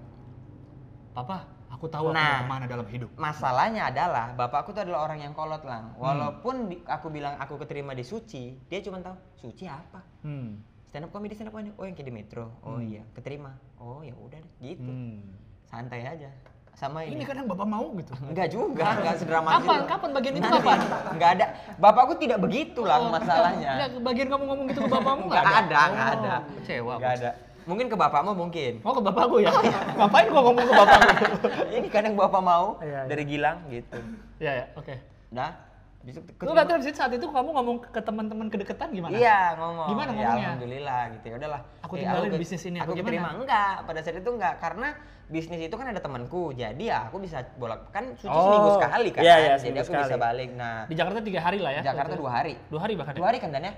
Papa, aku tahu aku Nah. mau ke mana dalam hidup. masalahnya adalah bapakku tuh adalah orang yang kolot lang walaupun di- aku bilang aku keterima di suci dia cuma tahu suci apa Hmm. stand up comedy stand up comedy oh yang kayak di metro oh Hmm. iya keterima oh ya udah gitu Hmm. santai aja sama Ini ini, kadang bapak mau gitu. enggak juga enggak sedramatis Kapan? itu. Kapan bagian itu kapan? enggak ada bapakku tidak begitulah masalahnya Enggak, bagian kamu ngomong gitu ke bapakmu enggak ada enggak Oh, ada Kecewa. enggak ada mungkin ke bapakmu mungkin Mau ke bapakku ya? [LAUGHS] Ngapain gua ngomong ke bapakku? [LAUGHS] ini kadang bapak mau iya. dari Gilang gitu Iya ya, oke. dah Bisa Lu berarti habis itu saat itu kamu ngomong ke teman-teman kedekatan gimana? Iya ngomong. Gimana Ya, ngomongnya? alhamdulillah gitu ya udahlah. Aku Eh, tinggalin ke- bisnis ini, Aku terima enggak. Pada saat itu enggak karena bisnis itu kan ada temanku. Jadi ya aku bisa bolak kan suci Oh, seminggu sekali kan. iya, iya, Jadi seminggu aku bisa sekali. balik. Nah, Di Jakarta tiga hari lah ya? Jakarta dua hari. Dua hari bahkan Dua ya? hari kan Dan ya?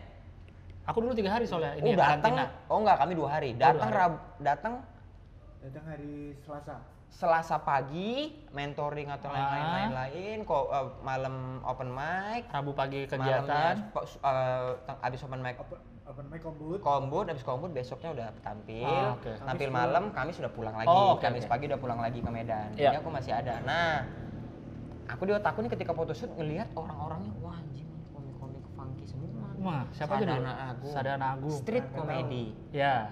Aku dulu tiga hari soalnya. Ini Oh ya, datang. karantina. Oh enggak kami dua hari. dua Datang hari. Rab datang Datang hari Selasa. Selasa pagi mentoring atau Ah. lain-lain lain kok eh, malam open mic Rabu pagi kegiatan. sp- eh, teng- abis open mic Open, open mic kombut. kombut habis kombut besoknya udah tampil Ah, oke. tampil Kamis malam kami sudah pulang lagi Oh, oke, Kamis oke. pagi udah pulang lagi ke Medan Iya. jadi aku masih ada nah aku di otakku nih ketika photoshoot ngelihat orang-orangnya wah anjing komik-komik funky semua Wah, siapa aja dulu? Sadana Agung Sadana Agung. street comedy Ya.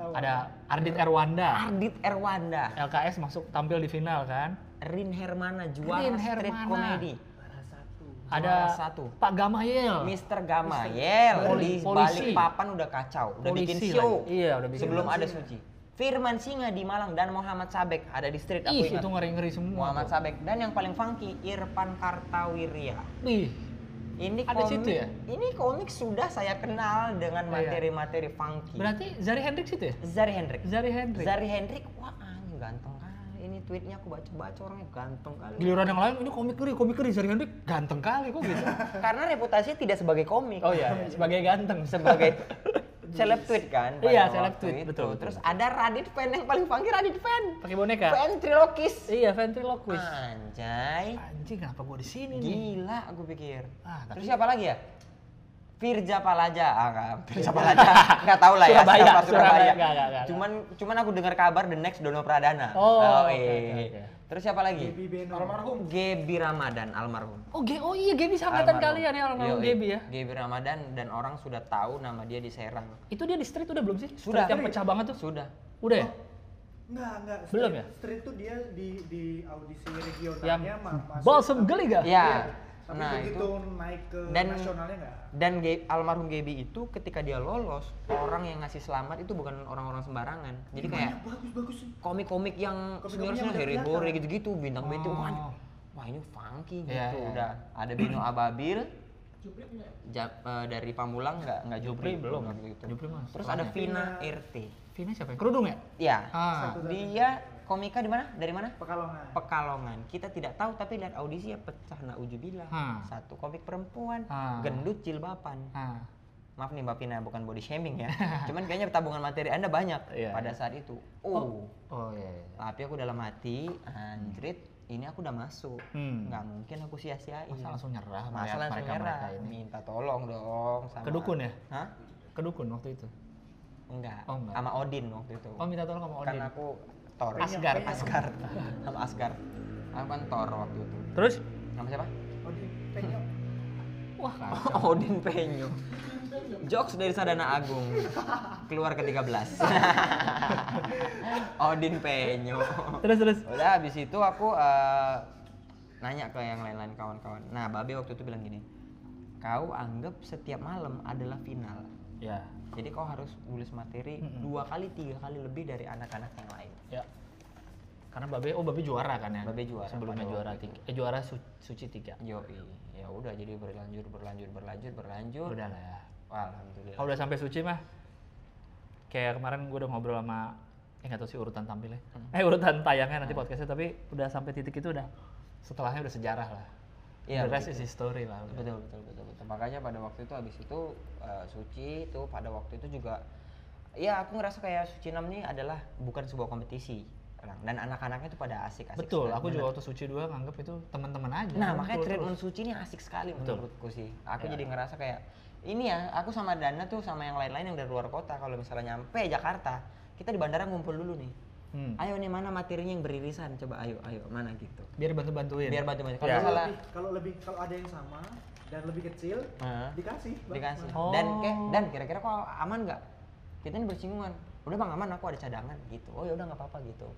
Tahu. Ada Ardit Erwanda. Ardit Erwanda LKS masuk tampil di final kan? Rin Hermana juara Rin street Hermana. satu. Ada satu. Pak Gamayel. Mr. Gamayel Poli- di polisi. balik papan udah kacau udah bikin Polisi show lagi. Iya, udah bikin sebelum show. ada Suci Firman Singa di Malang dan Muhammad Sabek ada di street aku Ih, ingat itu ngeri-ngeri semua. Muhammad tuh. Sabek dan yang paling funky Irfan Kartawirya. Ih, Ini Ada komik, situ ya? Ini komik sudah saya kenal dengan Iya. materi-materi funky. berarti Zari Hendrix itu ya? Zari Hendrik. Zari Hendrix. Zari Hendrik, wah anjing ganteng kali. Ini tweetnya aku baca-baca orangnya ganteng kali. Giliran yang lain ini komik ngeri, komik ngeri Zari Hendrix ganteng kali kok gitu. [LAUGHS] Karena reputasinya tidak sebagai komik. Oh iya, iya, sebagai ganteng. sebagai [LAUGHS] seleb tweet kan. Iya, seleb tweet, itu. betul, betul. Terus ada Radit fan yang paling funky Radit fan. Pakai boneka. Ventriloquis. Iya, ventriloquist. Anjay. Anjing, kenapa gua di sini nih? Gila aku pikir. Ah, tapi- Terus siapa lagi ya? Firja Palaja, ah enggak, Firja Palaja, enggak tahu lah ya, Surabaya, siapa Surabaya, enggak, enggak, enggak. Cuman, cuman aku dengar kabar the next Dono Pradana. Oh, oke, iya. oke, oke. Terus siapa lagi? Beno. Almarhum Gebi Ramadan, almarhum. Oh, Ge oh iya, Gaby angkatan Almarhum. kalian ya, almarhum Yoi, Gaby ya. Gebi Ramadan dan orang sudah tahu nama dia di Serang. Itu dia di street udah belum sih? Sudah. Street yang pecah banget tuh. Sudah. Udah ya? Enggak, enggak. Belum Street- ya? Street tuh dia di di audisi regionalnya Yang. Balsam Geli gak? Iya. Tapi Nah, begitu itu naik ke Dan- nasionalnya enggak. dan Ge- almarhum Gebi itu ketika dia lolos, orang yang ngasih selamat itu bukan orang-orang sembarangan. Jadi kayak bagus-bagus sih. komik-komik yang udah Harry. Bore gitu-gitu bintang Oh. wah, wah ini funky gitu Iya, iya. udah ada Bino [CLEARS THROAT] Ababil Ja- eh, dari Pamulang nggak nggak Jupri Jupri belum. nggak begitu. Jupri mas. terus ada Vina. Vina RT Vina siapa ya? Kerudung ya? ya Ah. Satu- dia komika di mana dari mana Pekalongan. Pekalongan kita tidak tahu tapi lihat audisi ya pecah naujubillah Ah. satu komik perempuan Ah. gendut jilbaban Ah. maaf nih Mbak Vina bukan body shaming ya [LAUGHS] cuman kayaknya tabungan materi anda banyak Iya, pada saat itu oh Oh iya. iya. tapi aku dalam hati anjrit ini aku udah masuk Hmm. nggak mungkin aku sia-siain Masa langsung nyerah masa langsung mereka nyerah mereka ini? minta tolong dong sama Ke dukun ya? Hah? Kedukun waktu itu. enggak Oh, enggak. sama Odin waktu itu Oh minta tolong sama Odin. aku Thor Asgard. Asgard [LAUGHS] sama Asgard aku kan Thor waktu itu Terus? sama siapa di penyok. [LAUGHS] Wah kacau. [LAUGHS] Odin Penyu Jokes dari Sadana Agung keluar ke 13 Odin Penyu terus terus. udah habis itu aku eh, nanya ke yang lain-lain kawan-kawan nah Babe waktu itu bilang gini kau anggap setiap malam adalah final Ya. Jadi kau harus nulis materi Mm-mm. dua kali tiga kali lebih dari anak-anak yang lain Ya. Karena Babe, oh Babe juara kan ya? Babe juara Sebelumnya juara tiga. Eh juara su- suci tiga. yo ya udah jadi berlanjut berlanjut berlanjut berlanjut Udah lah ya. Wah, alhamdulillah Kalau udah sampai suci mah, kayak kemarin gue udah ngobrol sama, eh nggak tahu sih urutan tampilnya, Hmm. eh urutan tayangnya nanti podcastnya, tapi udah sampai titik itu udah setelahnya udah sejarah lah. Iya, The rest begitu. is history lah. udah. betul betul betul betul makanya pada waktu itu habis itu eh, suci itu pada waktu itu juga ya aku ngerasa kayak suci 6 ini adalah bukan sebuah kompetisi Lang. dan anak-anaknya itu pada asik asik Betul, sekali. aku juga waktu suci dua nganggap itu teman-teman aja. nah Betul, makanya terus. treatment suci ini asik sekali Betul. menurutku sih aku Ya. jadi ngerasa kayak ini ya aku sama Dana tuh sama yang lain-lain yang dari luar kota kalau misalnya nyampe Jakarta kita di bandara ngumpul dulu nih Hmm. ayo nih mana materinya yang beririsan coba ayo ayo mana gitu Biar bantu-bantuin. biar bantu bantu kalau Ya. Lebih, kalau lebih kalau ada yang sama dan lebih kecil Hah? dikasih. Bang. dikasih Oh. dan kayak dan kira-kira kok aman nggak kita ini bersinggungan udah bang aman aku ada cadangan gitu oh ya udah nggak apa-apa gitu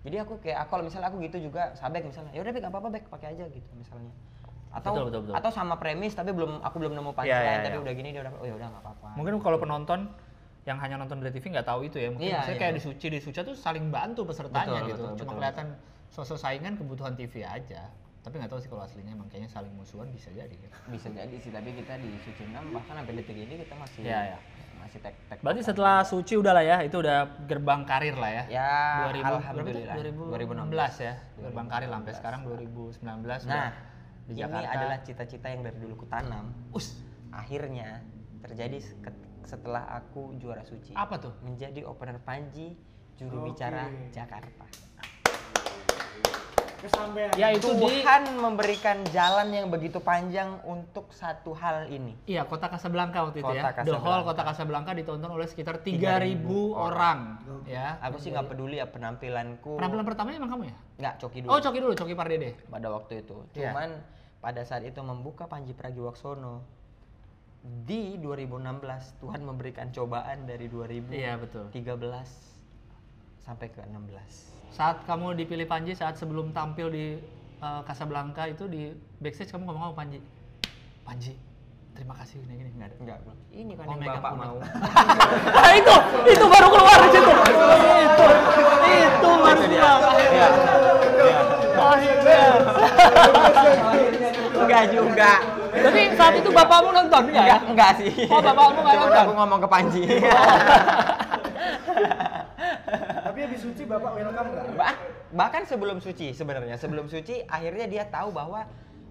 jadi aku kayak aku kalau misalnya aku gitu juga sabek misalnya ya udah bek nggak apa-apa bek pakai aja gitu misalnya atau Betul, betul, betul. atau sama premis tapi belum aku belum nemu Iya, punchline iya, tapi iya. udah gini dia udah oh ya udah nggak apa-apa Mungkin kalau penonton yang hanya nonton dari TV nggak tahu itu ya. Mungkin Iya, iya. kayak di Suci di Suca tuh saling bantu pesertanya Betul, gitu. betul, Cuma betul. kelihatan sosok saingan kebutuhan TV aja. Tapi nggak tahu sih kalau aslinya emang kayaknya saling musuhan bisa jadi. Bisa jadi sih tapi kita di suci 6 bahkan sampai detik ini kita masih Iya, iya. masih tek tek Berarti setelah Suci udah lah ya, itu udah gerbang karir lah ya. ya 2000, alhamdulillah berapa tuh? 2016 ya. Gerbang karir sampai sekarang 2019 nah udah di ini Jakarta. adalah cita-cita yang dari dulu kutanam Us, akhirnya terjadi setelah aku juara suci apa tuh? menjadi opener Panji juru Oke. bicara Jakarta Kesampean. Ya itu di Tuhan memberikan jalan yang begitu panjang untuk satu hal ini Iya, Kota Casablanca waktu itu ya. Kota The Hall Casablanca. Kota Casablanca ditonton oleh sekitar 3.000 3000 orang, ya. aku sih nggak peduli ya penampilanku Penampilan pertamanya emang kamu ya? nggak coki dulu Oh, Coki dulu, Coki Pardede. pada waktu itu. Iya. Cuman pada saat itu membuka Panji Pragiwaksono di 2016 Tuhan memberikan cobaan dari 2013 Iya, betul. sampai ke 16. Saat kamu dipilih Panji saat sebelum tampil di uh, Casablanca itu di backstage kamu ngomong apa Panji? Panji, terima kasih gini gini enggak ada. Enggak. Ini kan Oh, yang Bapak mau. Wah, [LAUGHS] itu itu baru keluar di situ. Itu itu baru keluar. Iya. Akhirnya. Enggak juga. Tapi saat itu bapakmu nonton enggak ya? Enggak, enggak sih. Oh, bapakmu nggak Cuman nonton? aku ngomong ke Panji. [LAUGHS] Tapi habis suci bapak welcome nggak? Bah- bahkan sebelum suci sebenarnya sebelum suci akhirnya dia tahu bahwa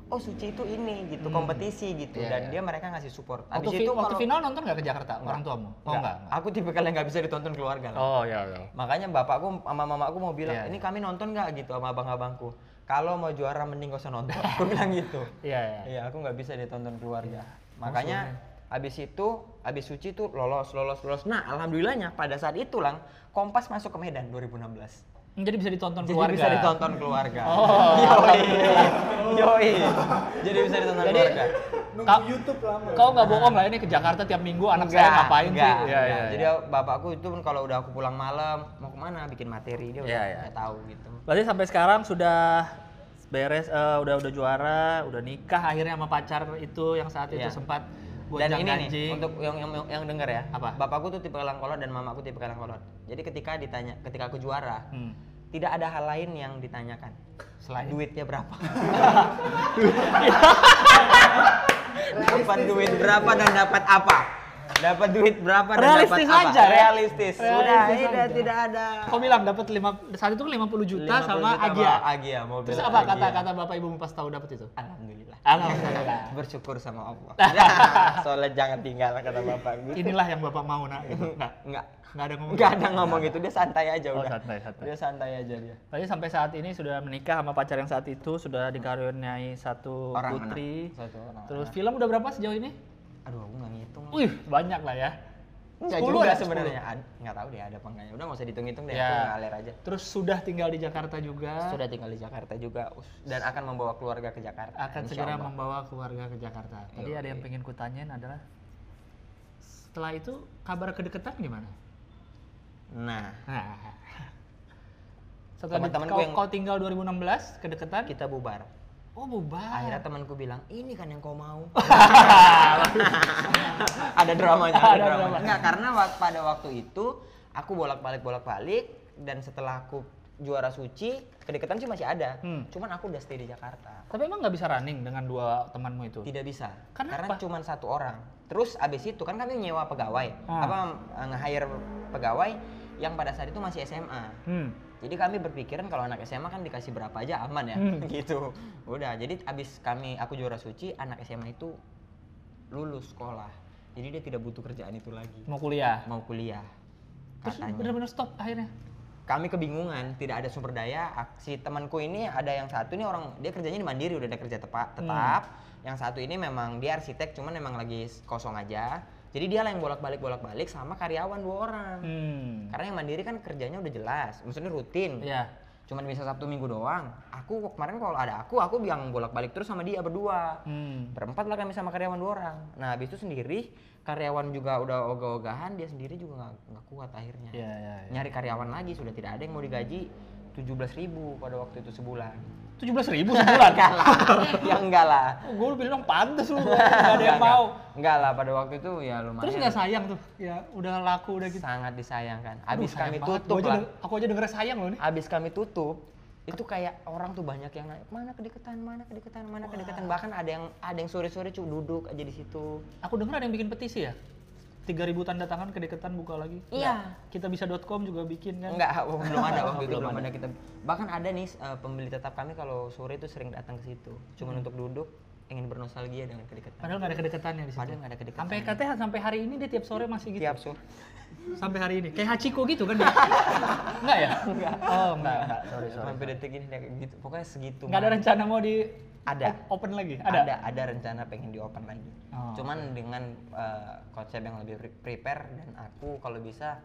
oh suci itu ini gitu kompetisi gitu Iya, dan iya. dia mereka ngasih support Waktu, Habis fi- itu waktu kalau- final nonton nggak ke Jakarta orang tuamu? Oh Nggak. enggak. aku tipikal yang nggak bisa ditonton keluarga lah Oh iya iya. makanya bapakku sama mamaku mau bilang Iya, ini kami nonton nggak gitu sama abang-abangku kalau mau juara mending gak usah nonton. Aku [LAUGHS] bilang gitu. Iya iya. iya aku nggak bisa ditonton keluarga. Makanya habis itu habis suci tuh lolos lolos lolos. Nah alhamdulillahnya pada saat itu lang kompas masuk ke Medan 2016 Jadi bisa ditonton Jadi keluarga. bisa ditonton keluarga. Oh, yoi. Yoi. Jadi bisa ditonton Jadi, keluarga. Nunggu YouTube lama. Kau nggak bohong lah ini ke Jakarta tiap minggu anak saya ngapain enggak, sih? Iya enggak. iya. Jadi iya. bapakku itu pun kalau udah aku pulang malam mau ke mana bikin materi dia udah, iya. udah tahu gitu. Berarti sampai sekarang sudah beres eh, udah udah juara, udah nikah akhirnya sama pacar itu yang saat itu Iya. sempat Dan ini nih untuk yang yang, yang denger ya. Apa? Bapakku tuh tipe kalang kolot dan mamaku tipe kalang kolot. Jadi ketika ditanya ketika aku juara, Hmm. Tidak ada hal lain yang ditanyakan. Selain Duitnya berapa? [LAUGHS] dapat duit berapa dan dapat apa? Dapat duit berapa dan Realistis dapat apa? aja ya? Realistis. Sudah, tidak tidak ada. Kau bilang dapat lima saat itu 50 juta 50 sama juta Agia. sama Agia mobil. Terus apa Agia. kata-kata Bapak Ibu pas tahu dapat itu? Alhamdulillah. Alhamdulillah. [LAUGHS] Bersyukur sama Allah. [LAUGHS] Soalnya jangan tinggal kata bapak gitu. Inilah yang Bapak mau nak gitu. Enggak. Enggak. Enggak ada ngomong. Enggak ada ngomong gitu, dia santai aja Oh, udah. santai, santai. Dia santai aja dia. Tadi sampai saat ini sudah menikah sama pacar yang saat itu, sudah dikaruniai satu Orang putri. anak. Satu orang Terus anak. film udah berapa sejauh ini? Aduh, aku nggak ngitung. Wih, banyak lah ya. Enggak 10 juga ada, sebenarnya. Ad- Nggak tahu deh ada apa enggaknya. Udah nggak usah dihitung-hitung deh, Ya. aku ngalir aja. Terus sudah tinggal di Jakarta juga. Sudah tinggal di Jakarta juga dan akan membawa keluarga ke Jakarta. akan insya segera Allah. membawa keluarga ke Jakarta. Tadi ada yang pengen kutanyain adalah setelah itu kabar kedekatan gimana? Nah, Nah. Setelah di- Teman-temanku kau, yang- kau tinggal 2016 kedekatan? kita bubar. Oh, bubar. Akhirnya temanku bilang, "Ini kan yang kau mau." [LAUGHS] [LAUGHS] ada dramanya, ada, Ada drama. drama. Enggak, karena wak- pada waktu itu aku bolak-balik bolak-balik dan setelah aku juara suci, kedekatan sih masih ada. Hmm. Cuman aku udah stay di Jakarta. Tapi emang nggak bisa running dengan dua temanmu itu? Tidak bisa. Kenapa? Karena cuma satu orang. Terus abis itu kan kami nyewa pegawai, Ah. apa eh, nge-hire pegawai yang pada saat itu masih SMA. Hmm. Jadi kami berpikiran kalau anak SMA kan dikasih berapa aja aman ya, Hmm. [LAUGHS] gitu. Udah, jadi abis kami aku juara suci, anak SMA itu lulus sekolah. Jadi dia tidak butuh kerjaan itu lagi, Mau kuliah. mau kuliah. Terus benar-benar stop akhirnya. Kami kebingungan, tidak ada sumber daya. Si temanku ini ada yang satu nih orang dia kerjanya di Mandiri udah ada kerja tepa, Hmm. tetap. Yang satu ini memang dia arsitek, cuman memang lagi kosong aja. Jadi dia lah yang bolak-balik bolak-balik sama karyawan dua orang. Hmm. Karena yang Mandiri kan kerjanya udah jelas, maksudnya rutin. Iya. cuman bisa Sabtu Minggu doang. Aku kemarin kalau ada aku, aku yang bolak-balik terus sama dia berdua. Hmm. Berempat lah kami sama karyawan dua orang. Nah, habis itu sendiri karyawan juga udah ogah-ogahan, dia sendiri juga nggak kuat akhirnya. Iya, iya, iya. Nyari karyawan lagi sudah tidak ada yang mau digaji 17.000 ribu pada waktu itu sebulan. Tujuh belas ribu [LAUGHS] sebulan. enggak lah, ya enggak lah. gue bilang pantas lu, nggak ada yang mau. Enggak lah pada waktu itu ya lumayan. Terus nggak sayang tuh, ya udah laku udah gitu. sangat disayangkan. Aduh, Abis sayang kami tutup lah. aku aja denger sayang loh nih. Abis kami tutup, itu kayak orang tuh banyak yang nanya, mana kedeketan, mana kedeketan, mana kedeketan. Bahkan ada yang ada yang sore-sore cuma duduk aja di situ. Aku dengar ada yang bikin petisi ya. 3000 tanda tangan kedeketan buka lagi. Iya. Kita bisa.com juga bikin kan. Enggak, oh, belum ada waktu itu Belum belum ada. kita. Bahkan ada nih eh, pembeli tetap kami kalau sore itu sering datang ke situ. Cuman untuk duduk ingin bernostalgia dengan kedekatan. Padahal nggak ada kedeketannya di situ. Padahal nggak ada kedekatan. Sampai katanya sampai hari ini dia tiap sore masih gitu. tiap sore. Sampai hari ini. Kayak Hachiko gitu kan dia. [LAUGHS] enggak ya? Enggak. Oh, enggak, enggak. Sorry, sorry. Sampai detik ini kayak gitu. Pokoknya segitu. Enggak ada rencana mau di Ada. op- open lagi? ada. Ada. ada rencana pengen di open lagi. Oh, Cuman dengan eh, konsep yang lebih pre- prepare dan aku kalau bisa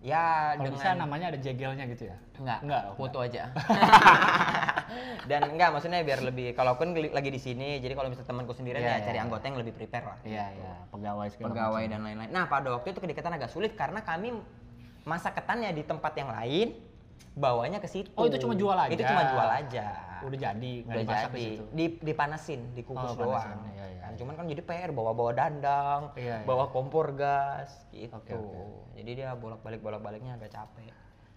ya Kalau dengan bisa namanya ada jegelnya gitu ya? enggak, Enggak, oh, foto aja. [LAUGHS] [LAUGHS] dan enggak maksudnya biar lebih kalau aku kan lagi di sini jadi kalau misalnya temanku sendirian Iya, ya iya, cari iya. anggota yang lebih prepare lah. Iya, iya. Pegawai segala Pegawai macam. dan lain-lain. Nah, pada waktu itu kedekatan agak sulit karena kami masa ketannya di tempat yang lain bawanya ke situ. Oh, itu cuma jual aja? Itu cuma jual aja. Udah jadi, nggak udah dimasak di jadi situ. di dipanasin dikukus Oh, panasin, doang iya, iya, kan iya. cuman kan jadi PR bawa bawa dandang Iya, iya. bawa kompor gas gitu Oke, oke. jadi dia bolak balik bolak baliknya agak capek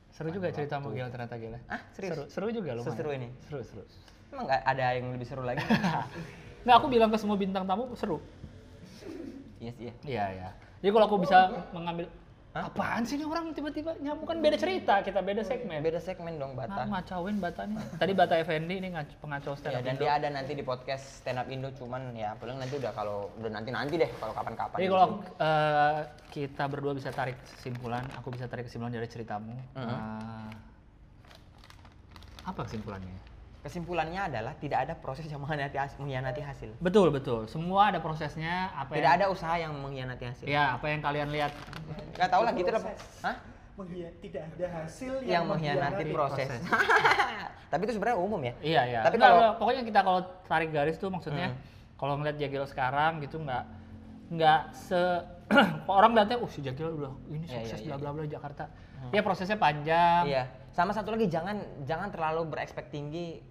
Seru juga ceritamu Gil ternyata Gil. ya? ah serius Seru, seru juga lumayan. Seseru ini? Seru, seru. emang nggak ada yang lebih seru lagi [LAUGHS] Nggak, aku bilang ke semua bintang tamu seru. iya sih ya Iya, iya. Jadi kalau aku bisa mengambil Hah? apaan sih ini orang tiba-tiba nyamuk kan beda cerita, kita beda segmen. beda segmen dong Bata ngacauin Bata nih. Tadi Bata Effendi ini ngac- pengacau stand ya, up dan Indo. dia ada nanti di podcast stand up Indo cuman ya paling nanti udah kalau udah nanti nanti deh kalau kapan-kapan Jadi gitu. kalau eh, kita berdua bisa tarik kesimpulan, aku bisa tarik kesimpulan dari ceritamu. Mhm. Eh, apa kesimpulannya? Kesimpulannya adalah tidak ada proses yang mengkhianati has- mengkhianati hasil Betul betul. Semua ada prosesnya. Apa tidak yang, ada usaha yang mengkhianati hasil Ya apa yang kalian lihat? nggak tahu lah gitu lah. Hah? Tidak ada hasil yang yang, mengkhianati proses. proses. [LAUGHS] Tapi itu sebenarnya umum ya. Iya iya. Tapi Enggak, kalau- enggak, pokoknya kita kalau tarik garis tuh maksudnya Hmm. kalau ngeliat Jagil sekarang gitu nggak nggak se [CLEARS THROAT] orang lihatnya, uh si Jagil udah ini Iya, sukses iya, bla iya. bla bla Jakarta. Ya prosesnya panjang. Iya. Sama satu lagi jangan jangan terlalu berekspek tinggi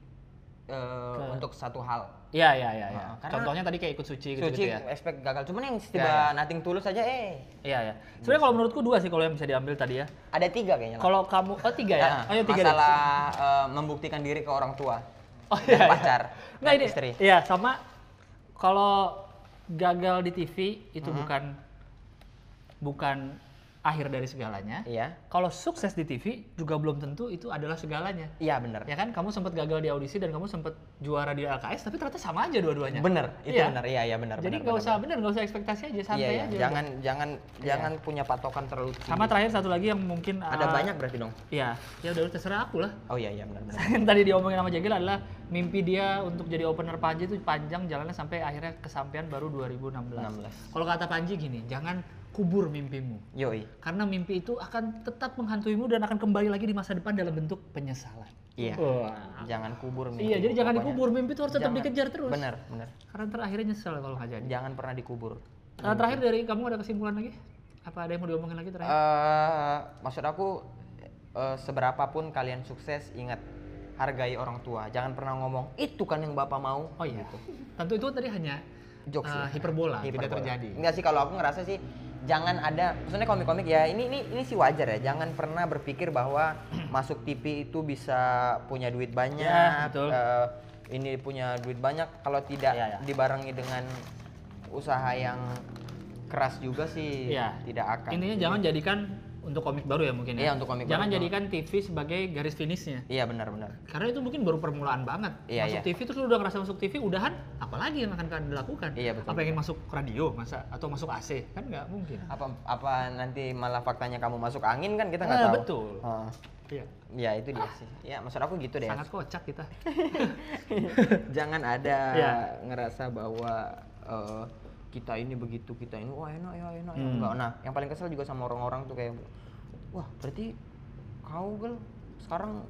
eh, Ke- untuk satu hal. Iya iya iya. iya. Nah, Contohnya tadi kayak ikut suci gitu, Suci ya. expect gagal. Cuman yang Iya, tiba iya. nothing tulus aja eh Iya iya. Sebenarnya kalau menurutku dua sih kalau yang bisa diambil tadi ya. ada tiga kayaknya. Kalau kamu oh tiga ya? Nah, ya tiga deh. masalah eh, membuktikan diri ke orang tua. Oh dan iya, iya. pacar. Dan ini. istri. Iya sama kalau gagal di TV itu Mhm. bukan bukan akhir dari segalanya. Iya. Kalau sukses di TV juga belum tentu itu adalah segalanya. Iya benar. Ya kan kamu sempat gagal di audisi dan kamu sempat juara di LKS tapi ternyata sama aja dua-duanya. Bener, itu Iya. benar. Iya, iya benar. Jadi nggak usah benar. bener nggak usah ekspektasi aja santai Iya, iya. aja. Jangan jangan Iya. jangan punya patokan terlalu tinggi. Sama terakhir satu lagi yang mungkin Ada uh, banyak berarti dong. Iya, ya udah terserah aku lah. Oh iya iya benar. yang [LAUGHS] tadi diomongin sama Jagil adalah mimpi dia untuk jadi opener Panji itu panjang jalannya sampai akhirnya kesampaian baru 2016. 16. Kalau kata Panji gini, jangan kubur mimpimu. Yoi. Karena mimpi itu akan tetap menghantuimu dan akan kembali lagi di masa depan dalam bentuk penyesalan. Iya. Wah. Jangan kubur Iya, jadi jangan pokoknya. dikubur mimpi itu harus tetap Jangan. dikejar terus. Benar, benar. Karena terakhirnya nyesel kalau nggak jadi. Jangan pernah dikubur. Nah, terakhir dari kamu ada kesimpulan lagi? Apa ada yang mau diomongin lagi terakhir? eh maksud aku eh, seberapapun kalian sukses ingat hargai orang tua. Jangan pernah ngomong itu kan yang bapak mau. oh iya. Tentu itu tadi hanya Jokes eh, ya. hiperbola, tidak Hiperbola. terjadi. Enggak sih kalau aku ngerasa sih jangan ada maksudnya komik-komik ya ini ini ini sih wajar ya. Jangan pernah berpikir bahwa [CLEARS THROAT] masuk TV itu bisa punya duit banyak. Ya, betul. eh, ini punya duit banyak kalau tidak Ya, ya. dibarengi dengan usaha yang keras juga sih Iya. tidak akan. Intinya jangan jadikan untuk komik baru ya mungkin ya. Iya, untuk komik Jangan baru. jadikan TV sebagai garis finishnya. Iya benar-benar. Karena itu mungkin baru permulaan banget. Iya, masuk iya. TV terus lu udah ngerasa masuk TV, udahan apalagi yang akan kalian dilakukan? Iya, betul. Apa ingin masuk radio masa atau masuk AC? Kan nggak mungkin. Apa apa nanti malah faktanya kamu masuk angin kan kita nggak Ah, tahu. betul. Heeh. Iya. Ya itu dia sih. Ya maksud aku gitu deh. Sangat kocak kita. [LAUGHS] Jangan ada Iya. ngerasa bahwa eh, kita ini begitu kita ini wah enak ya enak ya Hmm. enggak. Nah yang paling kesel juga sama orang-orang tuh kayak wah berarti kau gel sekarang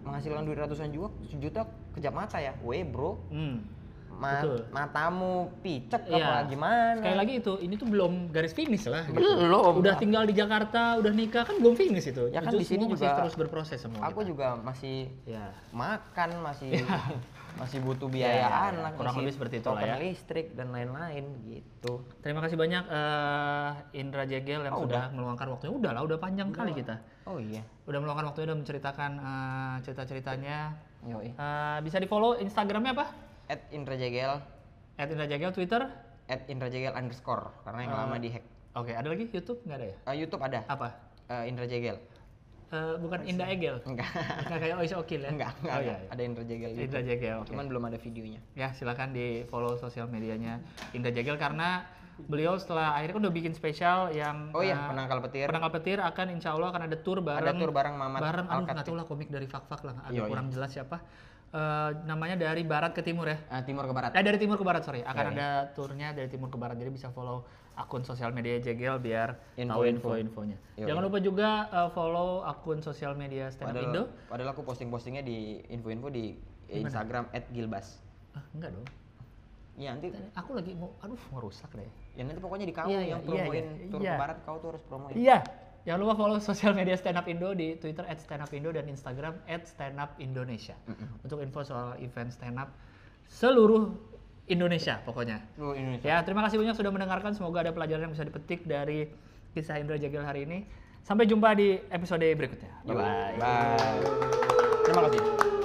menghasilkan duit ratusan juta, juta kejap mata ya. Weh bro, Hmm. Ma- Betul. matamu picek Iya. apa gimana? Sekali lagi itu, ini tuh belum garis finish lah. gitu. Belum. Udah tinggal di Jakarta, udah nikah kan belum finish itu. Ya kan di sini semua masih juga terus berproses semua. Aku kita. juga masih Ya. makan, masih Iya. Masih butuh Ya, biaya ya, anak, Kurang lebih seperti token ya. listrik dan lain-lain gitu. Terima kasih banyak eh, Indra Jegel yang Oh, sudah meluangkan waktunya. Udah lah, udah panjang kali kita. Oh iya. Udah meluangkan waktunya, udah menceritakan eh, cerita-ceritanya. Yoi. Eh, bisa di follow Instagramnya apa? At Indra Jegel, At Indra Jegel, Twitter. at Indra Jegel underscore karena yang Eh, lama di hack. Oke, ada lagi YouTube nggak ada ya? Eh, YouTube ada. Apa? Eh, Indra Jegel. Eh, bukan Indah Egel. Enggak. Nggak kayak Ois Okil ya? enggak, enggak, Oh, iya, enggak. iya. Ada Indra Jegel di Indra YouTube. Jegel, oke. Cuman belum ada videonya. Ya, silakan di follow sosial medianya Indra Jagel karena beliau setelah akhirnya kan udah bikin spesial yang Oh iya, eh, penangkal petir. penangkal petir akan insya Allah akan ada tour bareng tour bareng Mamat bareng aduh nggak tahu lah komik dari Fak Fak lah agak Iya, iya. kurang jelas siapa Eh, namanya dari barat ke timur ya Eh, timur ke barat. eh dari timur ke barat sorry akan iya. ada tournya dari timur ke barat jadi bisa follow akun sosial media Jegel biar tahu Info-info. info-infonya Iya, jangan iya. lupa juga eh, follow akun sosial media Stand Up Indo Padahal, aku posting-postingnya di info-info di Instagram @gilbas. ah, enggak dong Iya nanti aku lagi mau aduh merusak deh ya nanti pokoknya di kau Iya, yang iya, iya, promoin iya. tur Iya. ke barat kau tuh harus promoin. Iya. Jangan lupa follow sosial media Stand Up Indo di Twitter @standupindo dan Instagram @standupindonesia untuk info soal event stand up seluruh Indonesia pokoknya. Seluruh Indonesia. Ya, terima kasih banyak sudah mendengarkan. Semoga ada pelajaran yang bisa dipetik dari kisah Indra Jagel hari ini. Sampai jumpa di episode berikutnya. Bye bye. Bye. Terima kasih.